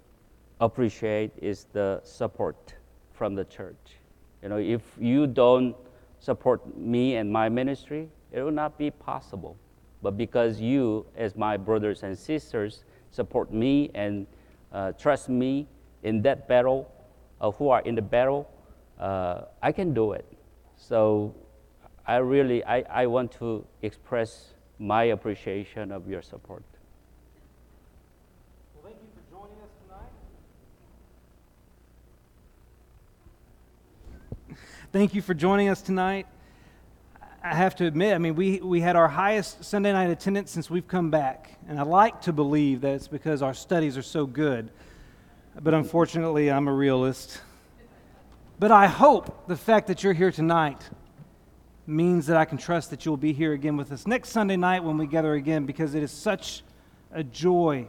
appreciate is the support from the church. You know, if you don't support me and my ministry, it will not be possible. But because you, as my brothers and sisters, support me and uh, trust me in that battle, uh, who are in the battle, uh, I can do it. So I really, I, I want to express my appreciation of your support. Well, thank you for joining us tonight. Thank you for joining us tonight. I have to admit, I mean, we, we had our highest Sunday night attendance since we've come back. And I like to believe that it's because our studies are so good. But unfortunately, I'm a realist. But I hope the fact that you're here tonight means that I can trust that you'll be here again with us next Sunday night when we gather again because it is such a joy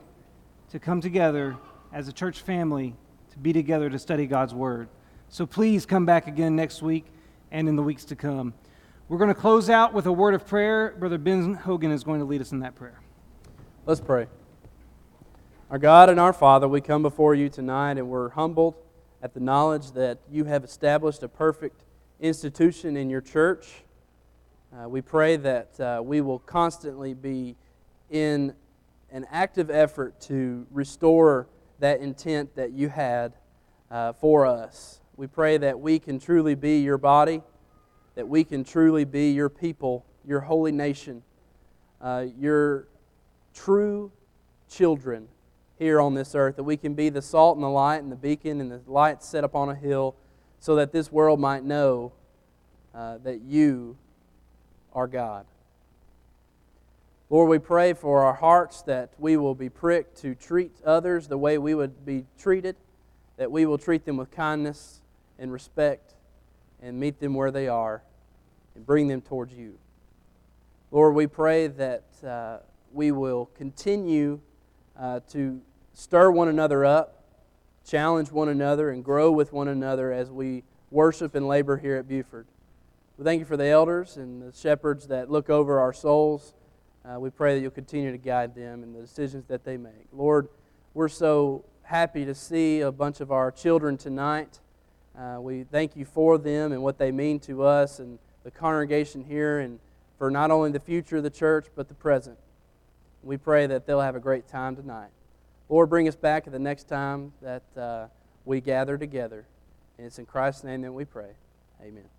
to come together as a church family to be together to study God's Word. So please come back again next week and in the weeks to come. We're going to close out with a word of prayer. Brother Ben Hogan is going to lead us in that prayer. Let's pray. Our God and our Father, we come before you tonight and we're humbled at the knowledge that you have established a perfect institution in your church. Uh, we pray that uh, we will constantly be in an active effort to restore that intent that you had uh, for us. We pray that we can truly be your body that we can truly be your people, your holy nation, uh, your true children here on this earth, that we can be the salt and the light and the beacon and the light set upon a hill so that this world might know uh, that you are God. Lord, we pray for our hearts that we will be pricked to treat others the way we would be treated, that we will treat them with kindness and respect and meet them where they are and bring them towards you. Lord, we pray that uh, we will continue uh, to stir one another up, challenge one another, and grow with one another as we worship and labor here at Buford. We thank you for the elders and the shepherds that look over our souls. Uh, we pray that you'll continue to guide them in the decisions that they make. Lord, we're so happy to see a bunch of our children tonight. Uh, we thank you for them and what they mean to us and the congregation here and for not only the future of the church but the present. We pray that they'll have a great time tonight. Lord, bring us back at the next time that uh, we gather together. And it's in Christ's name that we pray. Amen.